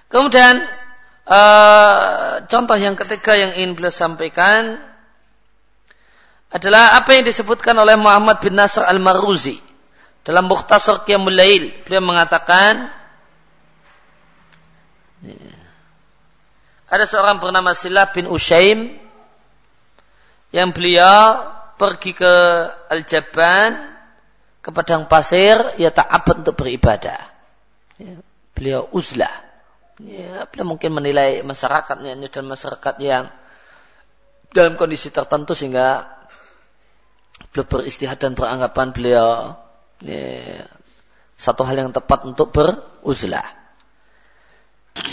[SPEAKER 1] Kemudian uh, contoh yang ketiga yang ingin beliau sampaikan adalah apa yang disebutkan oleh Muhammad bin Nasr al-Maruzi dalam Mukhtasar Qiyamul Lail. Beliau mengatakan ada seorang bernama Silab bin Ushaim yang beliau pergi ke Al-Jabban ke padang pasir ya ta'abad untuk beribadah. Ya, beliau uzlah. Ya, beliau mungkin menilai masyarakatnya dan masyarakat yang dalam kondisi tertentu sehingga beliau beristihad dan beranggapan beliau ya, satu hal yang tepat untuk beruzlah.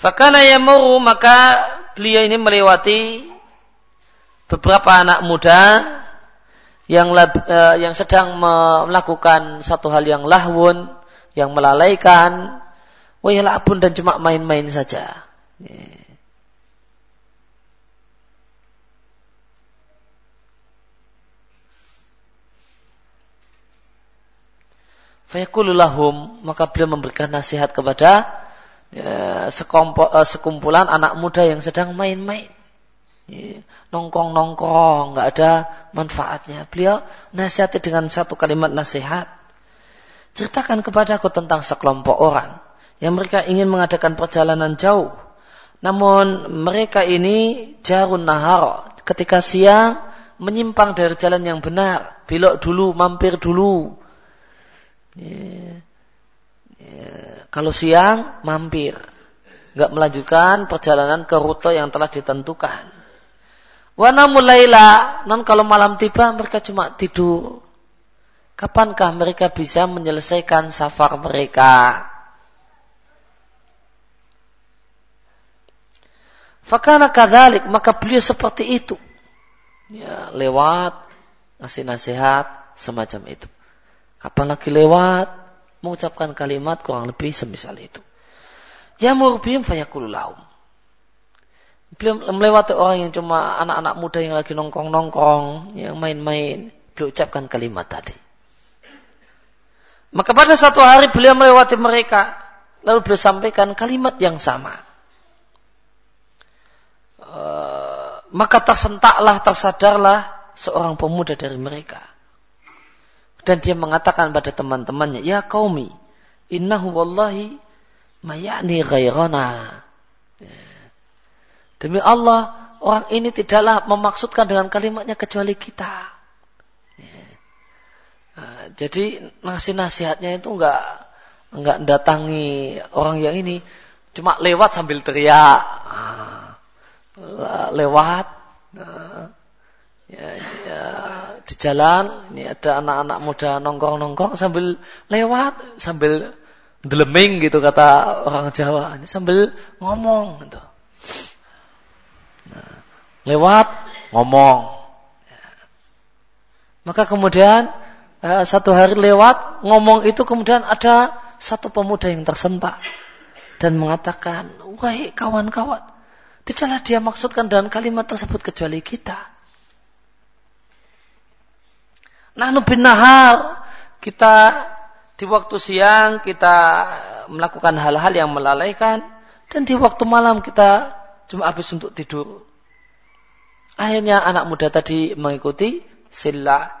[SPEAKER 1] Fakana yamuru maka beliau ini melewati beberapa anak muda yang uh, yang sedang melakukan satu hal yang lahwun, yang melalaikan, wayalabun dan cuma main-main saja. Yeah. Fayakululahum maka beliau memberikan nasihat kepada ya, uh, sekumpulan anak muda yang sedang main-main. Ya, nongkrong-nongkrong, nggak ada manfaatnya. Beliau nasihati dengan satu kalimat nasihat. Ceritakan kepadaku tentang sekelompok orang yang mereka ingin mengadakan perjalanan jauh. Namun mereka ini jarun nahar ketika siang menyimpang dari jalan yang benar. Belok dulu, mampir dulu. Ya, Ya, kalau siang mampir, nggak melanjutkan perjalanan ke rute yang telah ditentukan. Wana mulailah, non kalau malam tiba mereka cuma tidur. Kapankah mereka bisa menyelesaikan safar mereka? Fakana kadalik, maka beliau seperti itu. Ya, lewat, ngasih nasihat, semacam itu. Kapan lagi lewat, mengucapkan kalimat kurang lebih semisal itu. Ya bihim fayakulu lahum. Beliau melewati orang yang cuma anak-anak muda yang lagi nongkrong-nongkrong, yang main-main. Beliau ucapkan kalimat tadi. Maka pada satu hari beliau melewati mereka. Lalu beliau sampaikan kalimat yang sama. maka tersentaklah, tersadarlah seorang pemuda dari mereka. Dan dia mengatakan pada teman-temannya, Ya kaumi, innahu wallahi mayani ghairana. Demi Allah, orang ini tidaklah memaksudkan dengan kalimatnya kecuali kita. Nah, jadi ngasih nasihatnya itu enggak enggak datangi orang yang ini. Cuma lewat sambil teriak. Nah, lewat. Nah, ya, ya, di jalan ini ada anak-anak muda nongkrong-nongkrong sambil lewat sambil deleming gitu kata orang Jawa ini sambil ngomong gitu. Nah, lewat ngomong maka kemudian eh, satu hari lewat ngomong itu kemudian ada satu pemuda yang tersentak dan mengatakan, wahai kawan-kawan, tidaklah dia maksudkan dengan kalimat tersebut kecuali kita. Nahnu bin nahar, kita di waktu siang kita melakukan hal-hal yang melalaikan dan di waktu malam kita cuma habis untuk tidur. Akhirnya anak muda tadi mengikuti sila.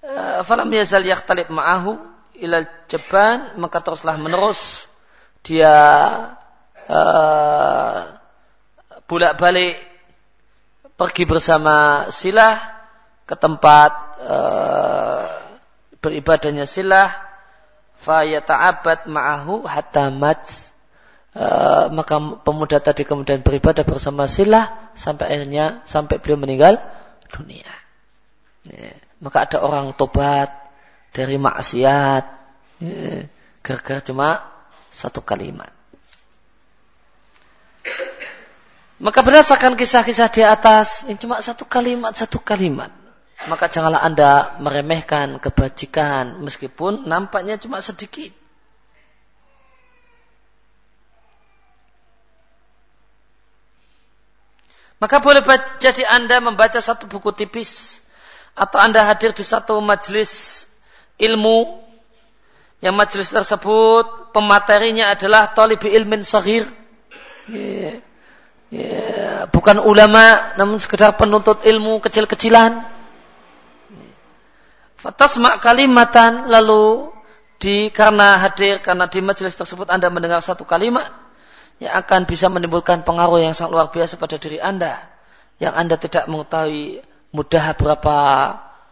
[SPEAKER 1] Eh, falam yazal yakhtalib ma'ahu ilal jeban maka teruslah menerus dia uh, bolak-balik pergi bersama silah ke tempat uh, beribadahnya silah fa yata'abbad ma'ahu hatta mat uh, maka pemuda tadi kemudian beribadah bersama silah sampai akhirnya sampai beliau meninggal dunia ya. maka ada orang tobat dari maksiat ya, gara-gara cuma satu kalimat. Maka berdasarkan kisah-kisah di atas, ini cuma satu kalimat, satu kalimat. Maka janganlah Anda meremehkan kebajikan meskipun nampaknya cuma sedikit. Maka boleh jadi Anda membaca satu buku tipis atau Anda hadir di satu majelis ilmu yang majelis tersebut pematerinya adalah talibi ilmin sahir. Yeah. Yeah. Bukan ulama namun sekedar penuntut ilmu kecil-kecilan. Fatasma kalimatan lalu di karena hadir karena di majelis tersebut Anda mendengar satu kalimat yang akan bisa menimbulkan pengaruh yang sangat luar biasa pada diri Anda yang Anda tidak mengetahui mudah berapa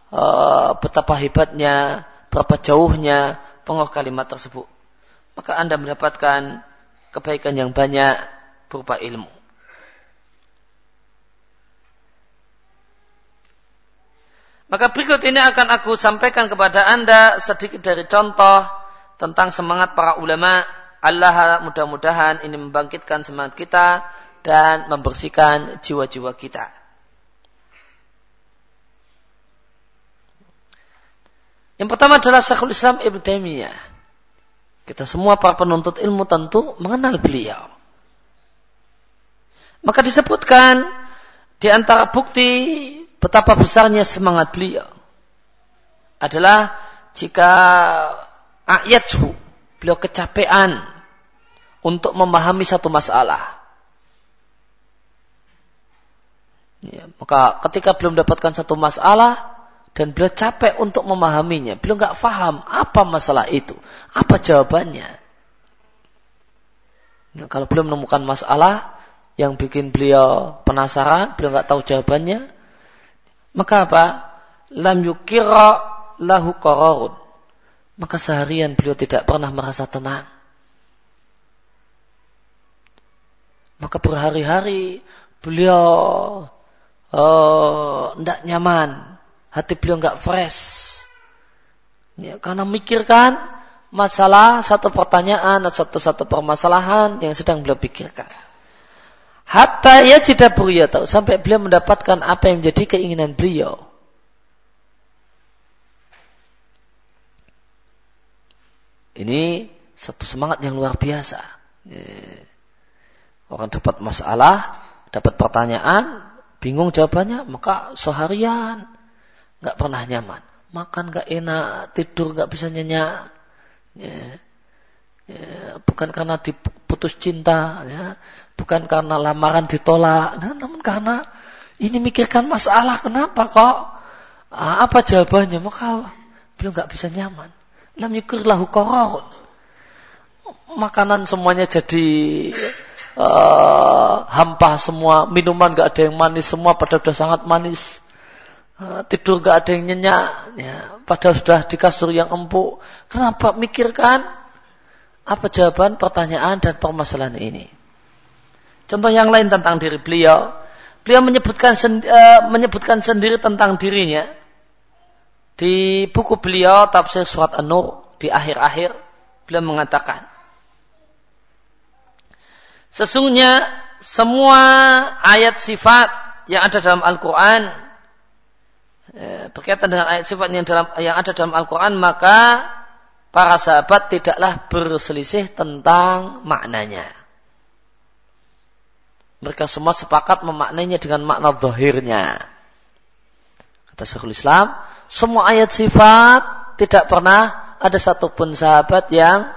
[SPEAKER 1] uh, betapa hebatnya berapa jauhnya pengaruh kalimat tersebut. Maka Anda mendapatkan kebaikan yang banyak berupa ilmu. Maka berikut ini akan aku sampaikan kepada Anda sedikit dari contoh tentang semangat para ulama. Allah mudah-mudahan ini membangkitkan semangat kita dan membersihkan jiwa-jiwa kita. Yang pertama adalah Syekhul Islam Ibn Taimiyah. Kita semua para penuntut ilmu tentu mengenal beliau. Maka disebutkan di antara bukti betapa besarnya semangat beliau adalah jika ayathu beliau kecapean untuk memahami satu masalah. Ya, maka ketika belum mendapatkan satu masalah, dan beliau capek untuk memahaminya. Beliau nggak faham apa masalah itu, apa jawabannya. Nah, kalau belum menemukan masalah yang bikin beliau penasaran, beliau nggak tahu jawabannya, maka apa? Lam yukira lahu qararun. Maka seharian beliau tidak pernah merasa tenang. Maka berhari-hari beliau tidak oh, nyaman hati beliau nggak fresh. Ya, karena mikirkan masalah satu pertanyaan atau satu satu permasalahan yang sedang beliau pikirkan. Hatta ya tidak tahu sampai beliau mendapatkan apa yang menjadi keinginan beliau. Ini satu semangat yang luar biasa. Orang dapat masalah, dapat pertanyaan, bingung jawabannya, maka seharian nggak pernah nyaman. Makan nggak enak, tidur nggak bisa nyenyak. Ya. Ya, bukan karena diputus cinta, ya.
[SPEAKER 2] Bukan karena lamaran ditolak, nah, namun karena ini mikirkan masalah kenapa kok? Ah, apa jawabannya? Maka beliau nggak bisa nyaman. Lam yukir lahu koror. Makanan semuanya jadi uh, hampa semua, minuman nggak ada yang manis semua, pada sudah sangat manis. Uh, tidur nggak ada yang nyenyak, ya, padahal sudah di kasur yang empuk. Kenapa mikirkan apa jawaban pertanyaan dan permasalahan ini? Contoh yang lain tentang diri beliau, beliau menyebutkan uh, menyebutkan sendiri tentang dirinya di buku beliau tafsir surat An-Nur di akhir-akhir beliau mengatakan sesungguhnya semua ayat sifat yang ada dalam Al-Quran eh, berkaitan dengan ayat sifat yang, dalam, yang ada dalam Al-Quran maka para sahabat tidaklah berselisih tentang maknanya. Mereka semua sepakat memaknainya dengan makna zahirnya. Kata Syekhul Islam, semua ayat sifat tidak pernah ada satupun sahabat yang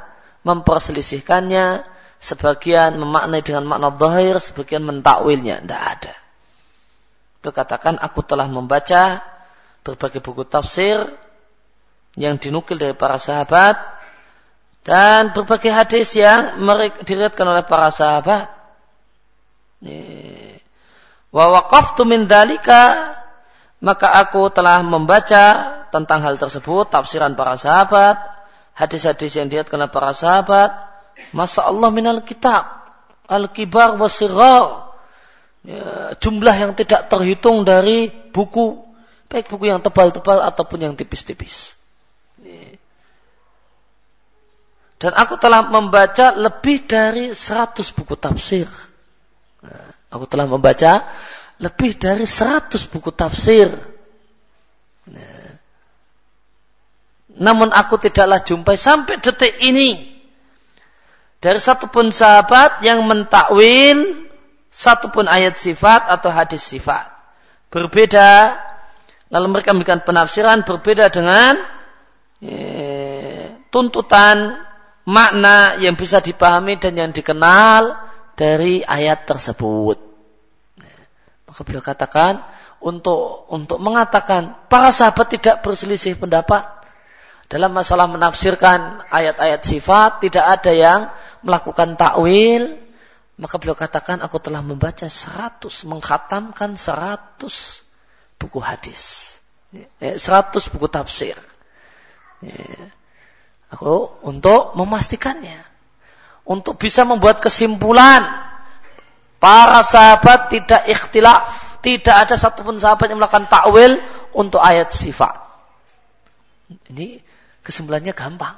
[SPEAKER 2] memperselisihkannya, sebagian memaknai dengan makna zahir, sebagian mentakwilnya. Tidak ada. Berkatakan, aku telah membaca berbagai buku tafsir yang dinukil dari para sahabat dan berbagai hadis yang diriatkan oleh para sahabat. Wa waqaftu min dalika maka aku telah membaca tentang hal tersebut, tafsiran para sahabat, hadis-hadis yang oleh para sahabat, masa Allah minal kitab, al-kibar wasirar, ya, jumlah yang tidak terhitung dari buku, baik buku yang tebal-tebal ataupun yang tipis-tipis. Dan aku telah membaca lebih dari 100 buku tafsir. Nah, aku telah membaca lebih dari 100 buku tafsir. Nah. Namun aku tidaklah jumpai sampai detik ini dari satu pun sahabat yang mentakwil satu pun ayat sifat atau hadis sifat. Berbeda, lalu mereka memberikan penafsiran berbeda dengan eh, tuntutan makna yang bisa dipahami dan yang dikenal dari ayat tersebut. Maka beliau katakan untuk untuk mengatakan para sahabat tidak berselisih pendapat dalam masalah menafsirkan ayat-ayat sifat tidak ada yang melakukan takwil maka beliau katakan aku telah membaca 100 mengkhatamkan 100 buku hadis. 100 buku tafsir. Aku untuk memastikannya untuk bisa membuat kesimpulan Para sahabat tidak ikhtilaf. Tidak ada satupun sahabat yang melakukan takwil untuk ayat sifat. Ini kesimpulannya gampang.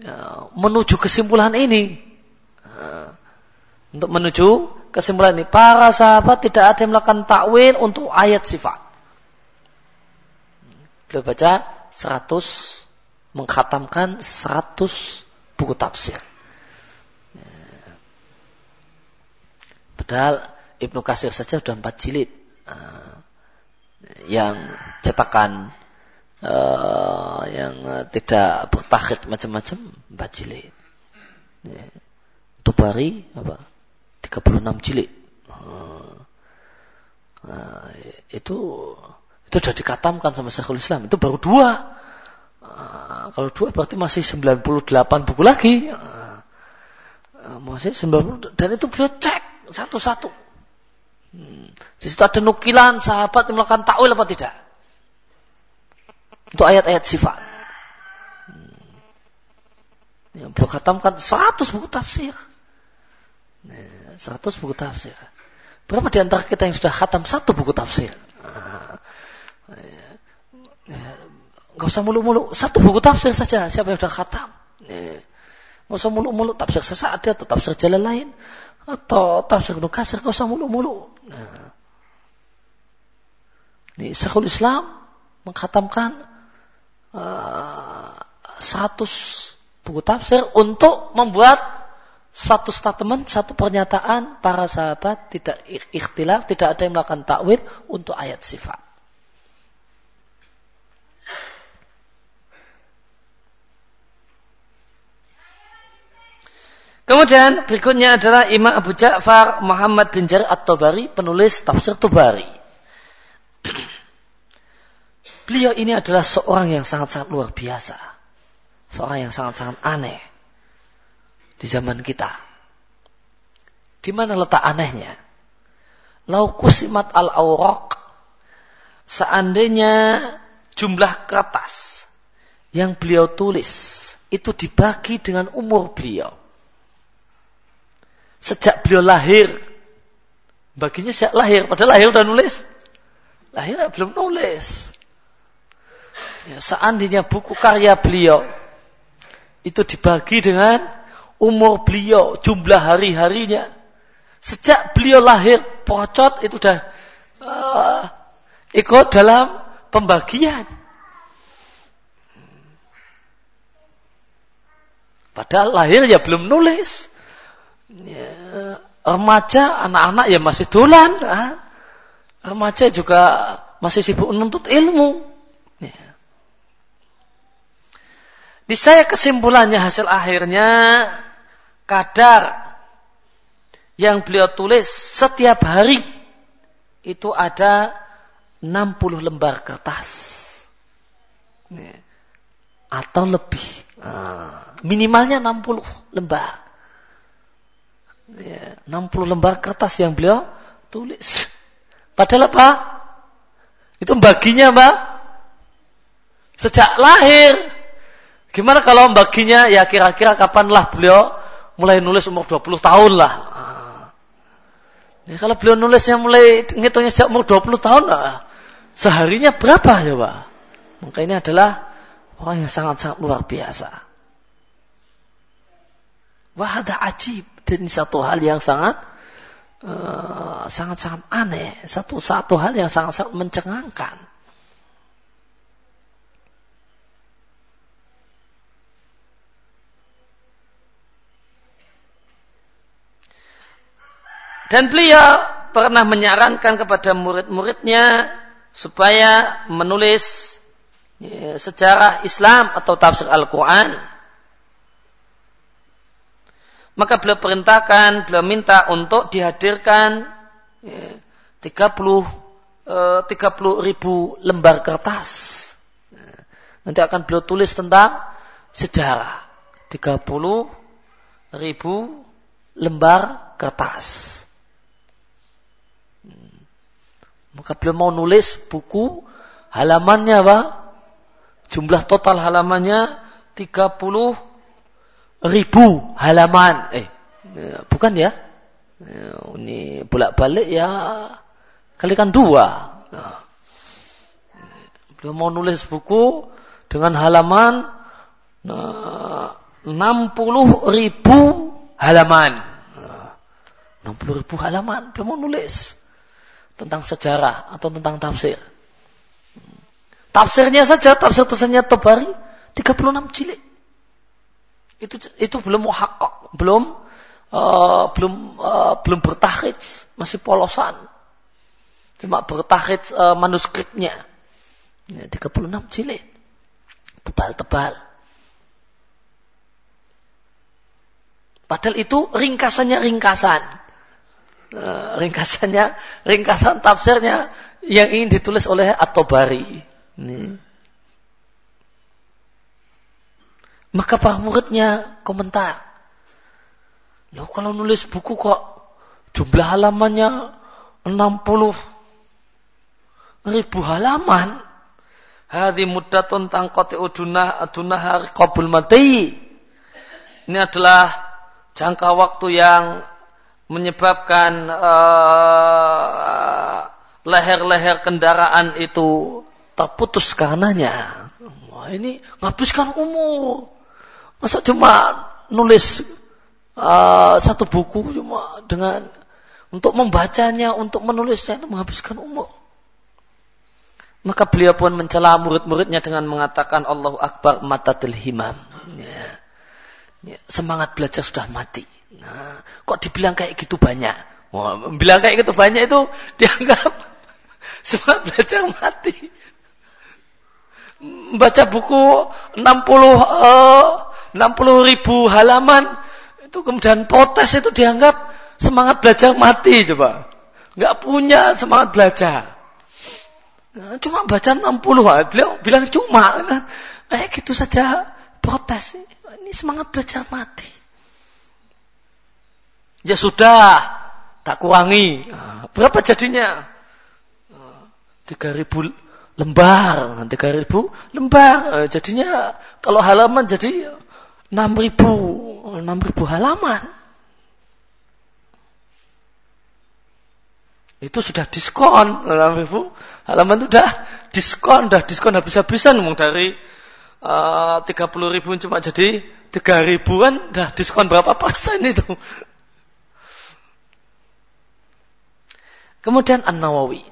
[SPEAKER 2] Ya, menuju kesimpulan ini. Ya, untuk menuju kesimpulan ini. Para sahabat tidak ada yang melakukan takwil untuk ayat sifat. Beliau baca 100 mengkhatamkan 100 buku tafsir. Padahal Ibnu Kasir saja sudah empat jilid. Uh, yang cetakan uh, yang tidak bertakhid macam-macam empat jilid. Ya. Tubari apa? 36 jilid. Uh, uh, itu itu sudah dikatamkan sama Syekhul Islam. Itu baru dua. Uh, kalau dua berarti masih 98 buku lagi. Uh, masih 90 dan itu beliau cek satu-satu. Hmm. Di situ ada nukilan sahabat yang melakukan takwil apa tidak? Untuk ayat-ayat sifat. Hmm. Yang beliau katakan 100 buku tafsir. 100 buku tafsir. Berapa di antara kita yang sudah khatam satu buku tafsir? Gak usah mulu-mulu. Satu buku tafsir saja. Siapa yang sudah khatam? Gak usah mulu-mulu. Tafsir sesaat atau tafsir jalan lain atau tafsir Ibnu Katsir kau usah mulu-mulu. Nah. Ini Syekhul Islam mengkhatamkan uh, 100 buku tafsir untuk membuat satu statement, satu pernyataan para sahabat tidak ikhtilaf, tidak ada yang melakukan takwil untuk ayat sifat. Kemudian berikutnya adalah Imam Abu Ja'far Muhammad bin Jarir At-Tabari, penulis tafsir Tabari. Beliau ini adalah seorang yang sangat-sangat luar biasa. Seorang yang sangat-sangat aneh di zaman kita. Di mana letak anehnya? Laukusimat al-awraq. Seandainya jumlah kertas yang beliau tulis itu dibagi dengan umur beliau. Sejak beliau lahir, baginya sejak lahir, padahal lahir udah nulis. Lahir belum nulis. Ya, seandainya buku karya beliau itu dibagi dengan umur beliau, jumlah hari-harinya. Sejak beliau lahir, pocot itu sudah uh, ikut dalam pembagian. Padahal lahir ya belum nulis. Ya, remaja, anak-anak ya masih dolan. Remaja juga masih sibuk menuntut ilmu. Di saya kesimpulannya hasil akhirnya kadar yang beliau tulis setiap hari itu ada 60 lembar kertas. Atau lebih. Minimalnya 60 lembar. 60 lembar kertas yang beliau tulis. Padahal apa? Itu baginya apa? Sejak lahir Gimana kalau membaginya ya kira-kira kapanlah beliau mulai nulis umur 20 tahun lah. Ya, kalau beliau nulisnya mulai ngitungnya sejak umur 20 tahun lah. Seharinya berapa coba? Maka ini adalah orang yang sangat-sangat luar biasa. Wah ada ajib. Ini satu hal yang sangat eh, sangat-sangat uh, aneh. Satu satu hal yang sangat-sangat mencengangkan. Dan beliau pernah menyarankan kepada murid-muridnya supaya menulis ya, sejarah Islam atau tafsir Al-Quran. Maka beliau perintahkan, beliau minta untuk dihadirkan ya, 30 eh, 30 ribu lembar kertas. Ya, nanti akan beliau tulis tentang sejarah. 30 ribu lembar kertas. Maka beliau mau nulis buku halamannya apa? Jumlah total halamannya 30 ribu halaman. Eh, bukan ya? ya ini bolak-balik ya kalikan dua. Nah. Mau nulis buku dengan halaman nah, 60 ribu halaman. Nah, 60 ribu halaman beliau mau nulis tentang sejarah atau tentang tafsir. Tafsirnya saja, tafsir tulisannya Tobari 36 jilid. Itu itu belum muhakkak, belum uh, belum uh, belum bertakhid, masih polosan. Cuma bertakhid uh, manuskripnya. Ya, 36 jilid. Tebal-tebal. Padahal itu ringkasannya ringkasan. Uh, ringkasannya, ringkasan tafsirnya yang ingin ditulis oleh At-Tabari. Maka para muridnya komentar. Loh kalau nulis buku kok jumlah halamannya 60 ribu halaman. Hadi muddatun tangkoti udunah adunah hari qabul mati. Ini adalah jangka waktu yang menyebabkan uh, leher-leher kendaraan itu terputus karenanya. Wah, ini ngabiskan umur. Masa cuma nulis uh, satu buku cuma dengan untuk membacanya, untuk menulisnya itu menghabiskan umur. Maka beliau pun mencela murid-muridnya dengan mengatakan Allahu Akbar matatil himam. Ya. Ya, semangat belajar sudah mati. Nah, kok dibilang kayak gitu banyak? Wah, bilang kayak gitu banyak itu dianggap semua belajar mati. Baca buku 60 uh, 60 ribu halaman. Itu kemudian protes itu dianggap semangat belajar mati coba. Nggak punya semangat belajar. Nah, cuma baca 60 beliau bilang cuma. Nah, kayak gitu saja protes. Ini semangat belajar mati. Ya sudah tak kurangi. Nah, berapa jadinya? tiga ribu lembar tiga ribu lembar. Jadinya kalau halaman jadi enam ribu enam ribu halaman itu sudah diskon enam ribu halaman itu udah diskon, udah diskon habis-habisan ngomong dari eh, tiga puluh ribu cuma jadi tiga ribuan, udah diskon berapa persen itu? Kemudian An Nawawi,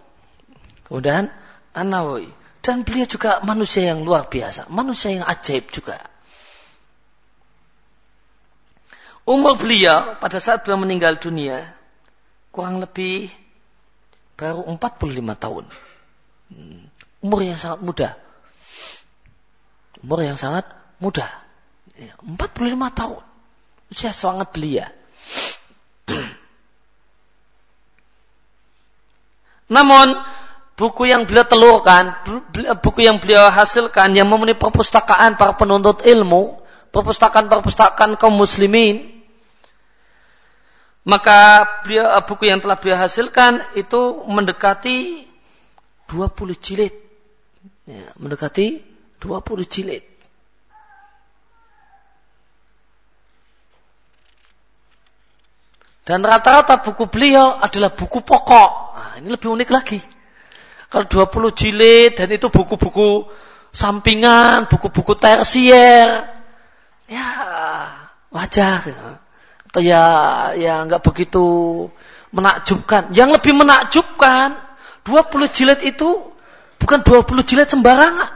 [SPEAKER 2] kemudian An Nawawi, dan beliau juga manusia yang luar biasa, manusia yang ajaib juga. Umur beliau pada saat beliau meninggal dunia kurang lebih baru 45 tahun. Hmm. Umur yang sangat muda. Umur yang sangat muda. 45 ya, tahun. Usia sangat belia. Namun buku yang beliau telurkan, buku yang beliau hasilkan yang memenuhi perpustakaan para penuntut ilmu, perpustakaan-perpustakaan kaum muslimin, maka beliau, buku yang telah beliau hasilkan itu mendekati 20 jilid. Ya, mendekati 20 jilid. Dan rata-rata buku beliau adalah buku pokok. Nah, ini lebih unik lagi. Kalau 20 jilid dan itu buku-buku sampingan, buku-buku tersier. Ya, wajar. Ya. Atau ya, ya nggak begitu menakjubkan. Yang lebih menakjubkan 20 jilid itu bukan 20 jilid sembarangan.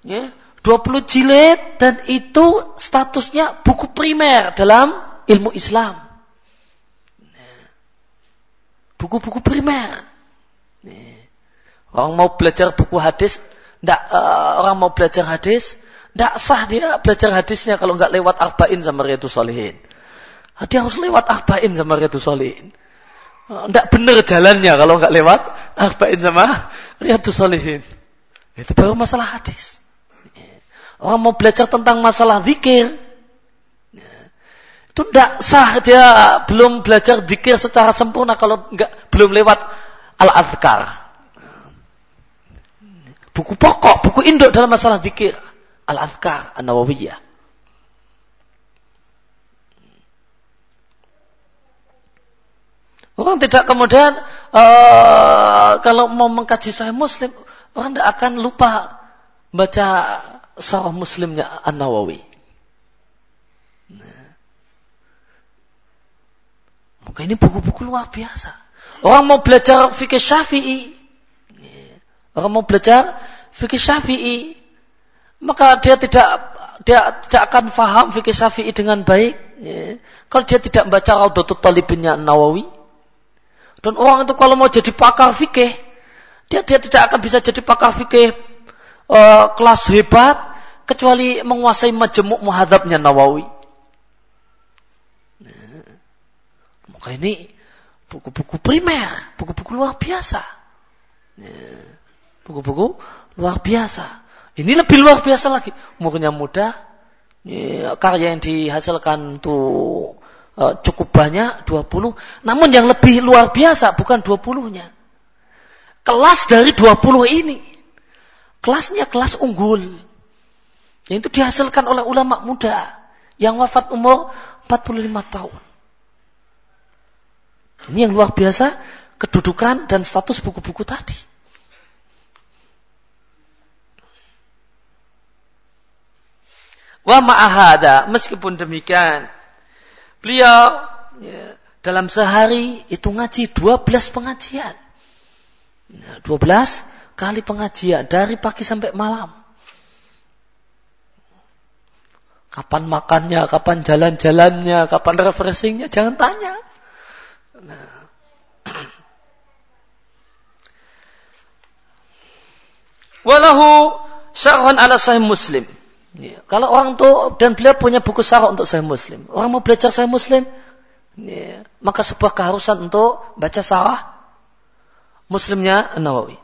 [SPEAKER 2] Ya, 20 jilid dan itu statusnya buku primer dalam ilmu Islam. Buku-buku primer. Orang mau belajar buku hadis, enggak, uh, orang mau belajar hadis, tidak sah dia belajar hadisnya kalau nggak lewat arba'in sama Riyadus Solihin. Dia harus lewat arba'in sama Riyadus Solihin. Tidak benar jalannya kalau nggak lewat arba'in sama riyadus solihin. Itu baru masalah hadis. Orang mau belajar tentang masalah zikir. Itu tidak sah dia belum belajar zikir secara sempurna kalau nggak belum lewat al-azkar. Buku pokok, buku induk dalam masalah zikir. Al-azkar, an-nawawiyah. Orang tidak kemudian uh, kalau mau mengkaji Sahih Muslim, orang tidak akan lupa baca Sahih Muslimnya An Nawawi. Nah. Maka ini buku-buku luar biasa. Orang mau belajar fikih Syafi'i, orang mau belajar fikih Syafi'i, maka dia tidak dia tidak akan faham fikih Syafi'i dengan baik. Ya. Kalau dia tidak membaca Raudatul Talibinnya Nawawi, dan orang itu kalau mau jadi pakar fikih, dia dia tidak akan bisa jadi pakar fikih uh, kelas hebat kecuali menguasai majemuk muhadzabnya Nawawi. Nah, maka ini buku-buku primer, buku-buku luar biasa. Nah, buku-buku luar biasa. Ini lebih luar biasa lagi. Umurnya muda, ya, karya yang dihasilkan tuh Eh, cukup banyak 20 namun yang lebih luar biasa bukan 20-nya kelas dari 20 ini kelasnya kelas unggul. Yang itu dihasilkan oleh ulama muda yang wafat umur 45 tahun. Ini yang luar biasa kedudukan dan status buku-buku tadi. Wa ma'ahada, meskipun demikian, Beliau ya, dalam sehari itu ngaji 12 pengajian. 12 kali pengajian dari pagi sampai malam. Kapan makannya, kapan jalan-jalannya, kapan refreshingnya, jangan tanya. Nah. Walahu syarhan ala sahih muslim. Ya. Kalau orang tuh dan beliau punya buku sarah untuk saya muslim. Orang mau belajar saya muslim, ya. maka sebuah keharusan untuk baca sarah muslimnya Nawawi.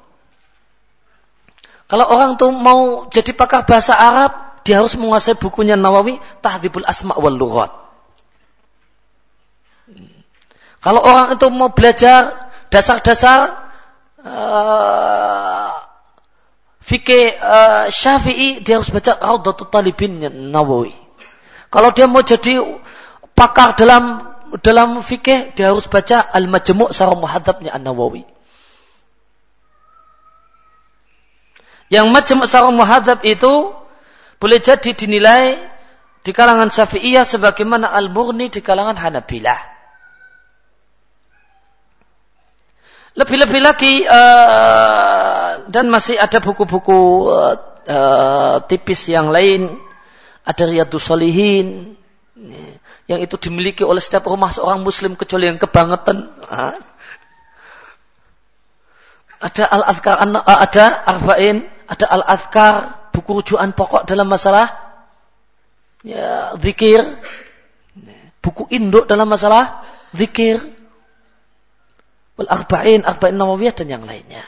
[SPEAKER 2] Kalau orang tuh mau jadi pakar bahasa Arab, dia harus menguasai bukunya Nawawi, Tahdibul Asma wal Lughat. Kalau orang itu mau belajar dasar-dasar uh, fikih uh, Syafi'i dia harus baca Raudatul Talibin Nawawi. Kalau dia mau jadi pakar dalam dalam fikih dia harus baca Al-Majmu' Sarah Muhadzabnya An-Nawawi. Yang Majmu' Sarah Muhadzab itu boleh jadi dinilai di kalangan Syafi'iyah sebagaimana Al-Murni di kalangan Hanabilah. Lebih-lebih lagi uh, dan masih ada buku-buku uh, uh, tipis yang lain. Ada Riyadus Solihin yang itu dimiliki oleh setiap rumah seorang muslim kecuali yang kebangetan. Ada Al-Azkar, ada Arba'in, ada Al-Azkar, buku rujukan pokok dalam masalah ya, zikir, buku induk dalam masalah zikir, wal arba'in, arba'in nawawiyah dan yang lainnya.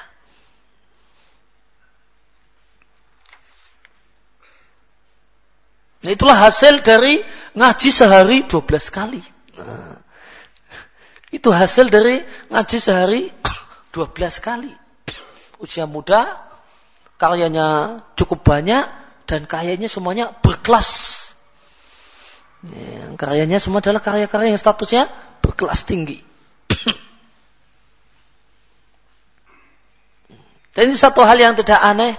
[SPEAKER 2] Nah, itulah hasil dari ngaji sehari 12 kali. Nah, itu hasil dari ngaji sehari 12 kali. Usia muda, karyanya cukup banyak, dan karyanya semuanya berkelas. Ya, karyanya semua adalah karya-karya yang statusnya berkelas tinggi. Dan ini satu hal yang tidak aneh.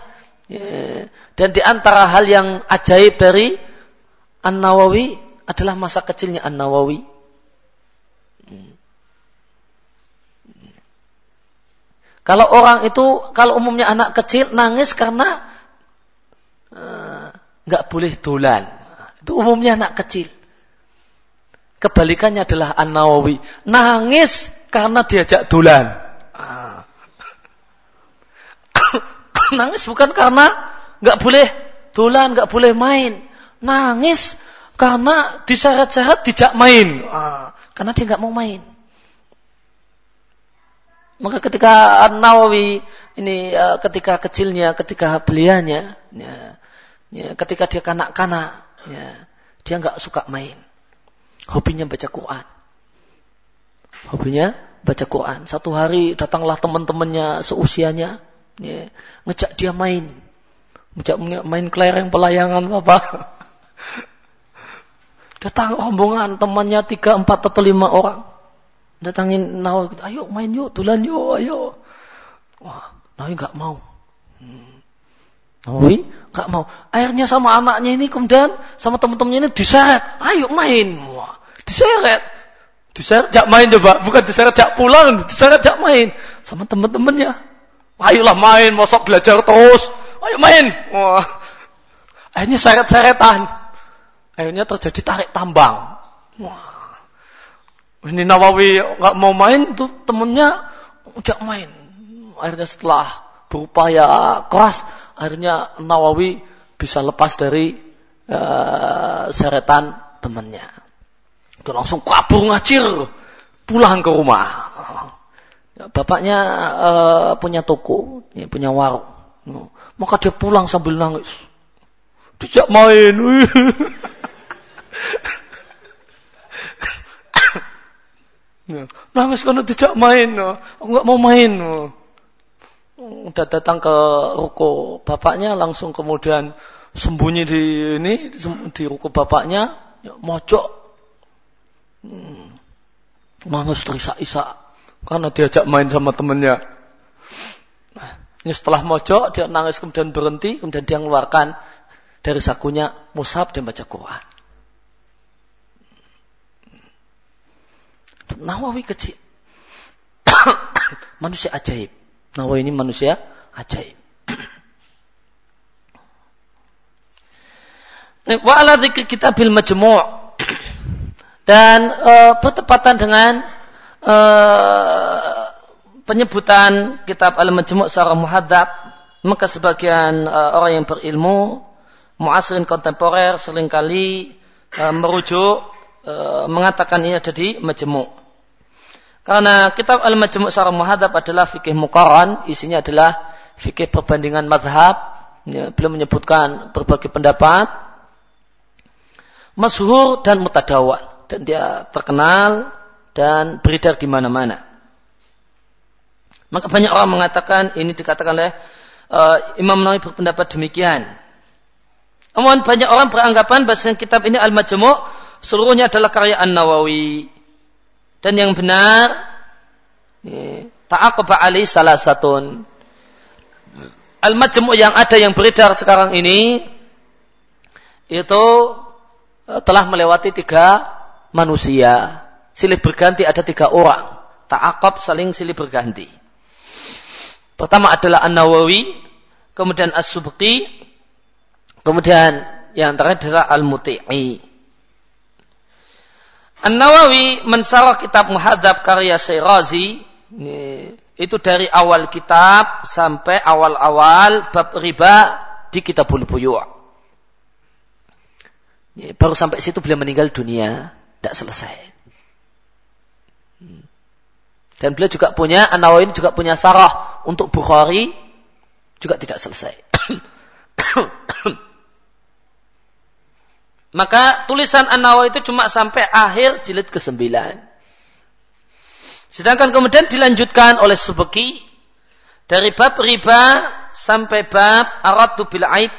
[SPEAKER 2] Ya. Dan di antara hal yang ajaib dari An-Nawawi adalah masa kecilnya An-Nawawi. Kalau orang itu, kalau umumnya anak kecil nangis karena eh, nggak uh, boleh dolan. Itu umumnya anak kecil. Kebalikannya adalah An-Nawawi. Nangis karena diajak dolan. nangis bukan karena nggak boleh dolan, nggak boleh main. Nangis karena diseret-seret dijak main. Ah, karena dia nggak mau main. Maka ketika Nawawi ini uh, ketika kecilnya, ketika belianya, ya, ya, ketika dia kanak-kanak, ya, dia nggak suka main. Hobinya baca Quran. Hobinya baca Quran. Satu hari datanglah teman-temannya seusianya, Ya, ngejak dia main. Ngejak main kelereng pelayangan apa. Datang rombongan temannya tiga, empat atau lima orang. Datangin Nawawi, ayo main yuk, tulan yuk, ayo. Wah, Nawawi nggak mau. Hmm. Nawawi nggak mau. Akhirnya sama anaknya ini kemudian sama teman-temannya ini diseret. Ayo main. Wah, diseret. Diseret jak main coba, bukan diseret jak pulang, diseret jak main sama teman-temannya. Ayolah main, mosok belajar terus. Ayo main. Wah. Akhirnya seret-seretan. Akhirnya terjadi tarik tambang. Wah. Ini Nawawi nggak mau main, tuh temennya ujak main. Akhirnya setelah berupaya keras, akhirnya Nawawi bisa lepas dari uh, seretan temannya. Itu langsung kabur ngacir, pulang ke rumah. Bapaknya uh, punya toko, ya, punya warung. Maka dia pulang sambil nangis. Dijak main. nangis karena tidak main. Aku nggak mau main. Udah datang ke ruko bapaknya langsung kemudian sembunyi di ini di ruko bapaknya ya, mojok hmm. nangis terisak-isak karena diajak main sama temennya. Nah, ini setelah mojok, dia nangis kemudian berhenti, kemudian dia mengeluarkan dari sakunya mushaf dan baca Quran. Nawawi kecil. manusia ajaib. Nawawi ini manusia ajaib. Wa ala kitabil majmu' dan uh, bertepatan dengan uh, penyebutan kitab Al-Majmu' secara muhadzab maka sebagian uh, orang yang berilmu muasirin kontemporer sering kali e, merujuk e, mengatakan ini ada di majmu'. Karena kitab Al-Majmu' Syarah Muhadab adalah fikih mukaran, isinya adalah fikih perbandingan mazhab, ya, belum menyebutkan berbagai pendapat, masyhur dan mutadawal dan dia terkenal dan beredar di mana-mana. Maka banyak orang mengatakan ini dikatakan oleh uh, Imam Nawawi berpendapat demikian. Namun banyak orang beranggapan bahwa kitab ini Al-Majmu' seluruhnya adalah karya An-Nawawi. Dan yang benar ta'aqaba ali salah satu Al-Majmu' yang ada yang beredar sekarang ini itu eh, telah melewati tiga manusia. Silih berganti ada tiga orang. Ta'aqab saling silih berganti. Pertama adalah An-Nawawi, kemudian As-Subqi, kemudian yang terakhir adalah Al-Muti'i. An-Nawawi mensarah kitab Muhadzab karya Syirazi itu dari awal kitab sampai awal-awal bab riba di kitabul buyu'. Baru sampai situ beliau meninggal dunia, tidak selesai. Dan beliau juga punya, An-Nawawi juga punya sarah untuk Bukhari, juga tidak selesai. Maka tulisan An-Nawawi itu cuma sampai akhir jilid ke-9. Sedangkan kemudian dilanjutkan oleh Subeki dari bab riba sampai bab aradu bil aib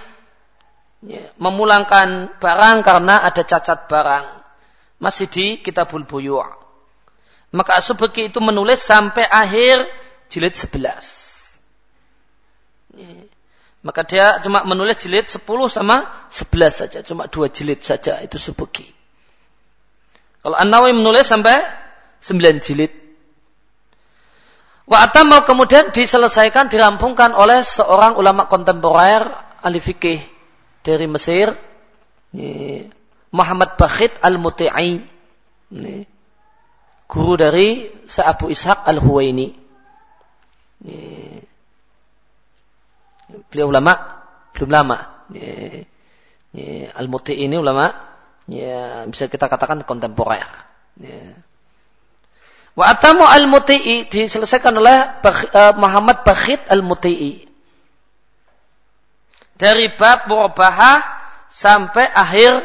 [SPEAKER 2] ya, memulangkan barang karena ada cacat barang masih di kitabul buyu' maka Subeki itu menulis sampai akhir jilid 11 ya. Maka dia cuma menulis jilid 10 sama 11 saja. Cuma dua jilid saja. Itu subuki. Kalau An-Nawawi menulis sampai 9 jilid. Wa mau kemudian diselesaikan, dirampungkan oleh seorang ulama kontemporer ahli fikih dari Mesir. Muhammad Bakhit Al-Muti'i. Guru dari Sa'abu Ishaq Al-Huwaini. Ini, beliau ulama belum lama. Al-Muti ini ulama ya, bisa kita katakan kontemporer. Wa atamu al-Muti'i diselesaikan oleh uh, Muhammad Bakhit al-Muti'i. Dari bab murabahah sampai akhir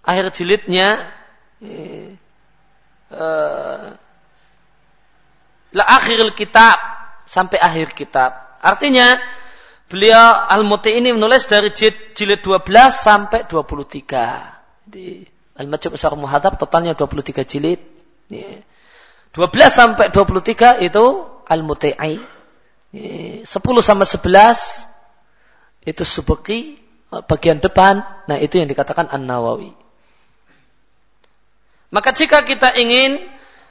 [SPEAKER 2] akhir jilidnya uh, la akhiril kitab sampai akhir kitab. Artinya Beliau Al-Muti ini menulis dari jilid 12 sampai 23. Jadi Al-Majid Besar Muhadab totalnya 23 jilid. 12 sampai 23 itu Al-Muti'i. 10 sama 11 itu Subeki bagian depan. Nah itu yang dikatakan An-Nawawi. Maka jika kita ingin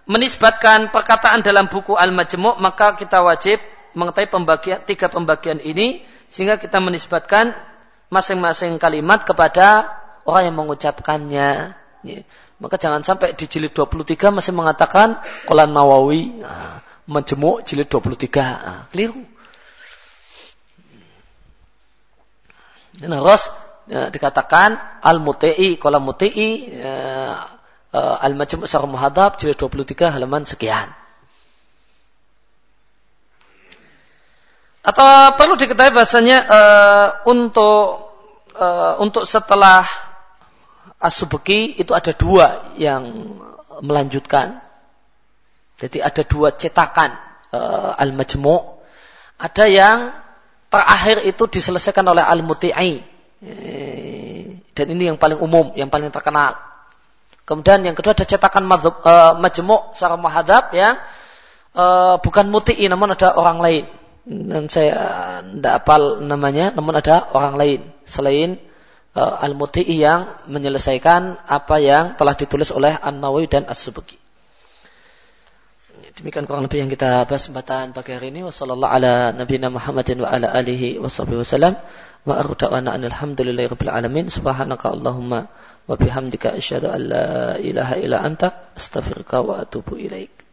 [SPEAKER 2] menisbatkan perkataan dalam buku Al-Majmu' maka kita wajib mengetahui pembagian tiga pembagian ini sehingga kita menisbatkan masing-masing kalimat kepada orang yang mengucapkannya. Ya. Maka jangan sampai di jilid 23 masih mengatakan Qulan Nawawi nah, menjemuk jilid 23. Nah, keliru. Dan harus ya, dikatakan al-muti'i, kolam muti'i, ya, uh, al-majmu' syarah muhadab jilid 23 halaman sekian. Atau perlu diketahui bahasanya uh, untuk uh, untuk setelah asubuki itu ada dua yang melanjutkan. Jadi ada dua cetakan uh, al-majmu. Ada yang terakhir itu diselesaikan oleh al-muti'i. Dan ini yang paling umum, yang paling terkenal. Kemudian yang kedua ada cetakan majmu' secara mahadab yang uh, bukan muti'i namun ada orang lain dan saya tidak apal namanya, namun ada orang lain selain uh, Al-Muti'i yang menyelesaikan apa yang telah ditulis oleh An-Nawawi dan As-Subki. Demikian kurang lebih yang kita bahas kesempatan pagi hari ini. Wassalamualaikum ala nabiyina Muhammadin wa ala alihi wa sahbihi. Wa alhamdulillahi rabbil alamin. Subhanaka Allahumma wa bihamdika asyhadu an la ilaha illa anta astaghfiruka wa atubu ilaik.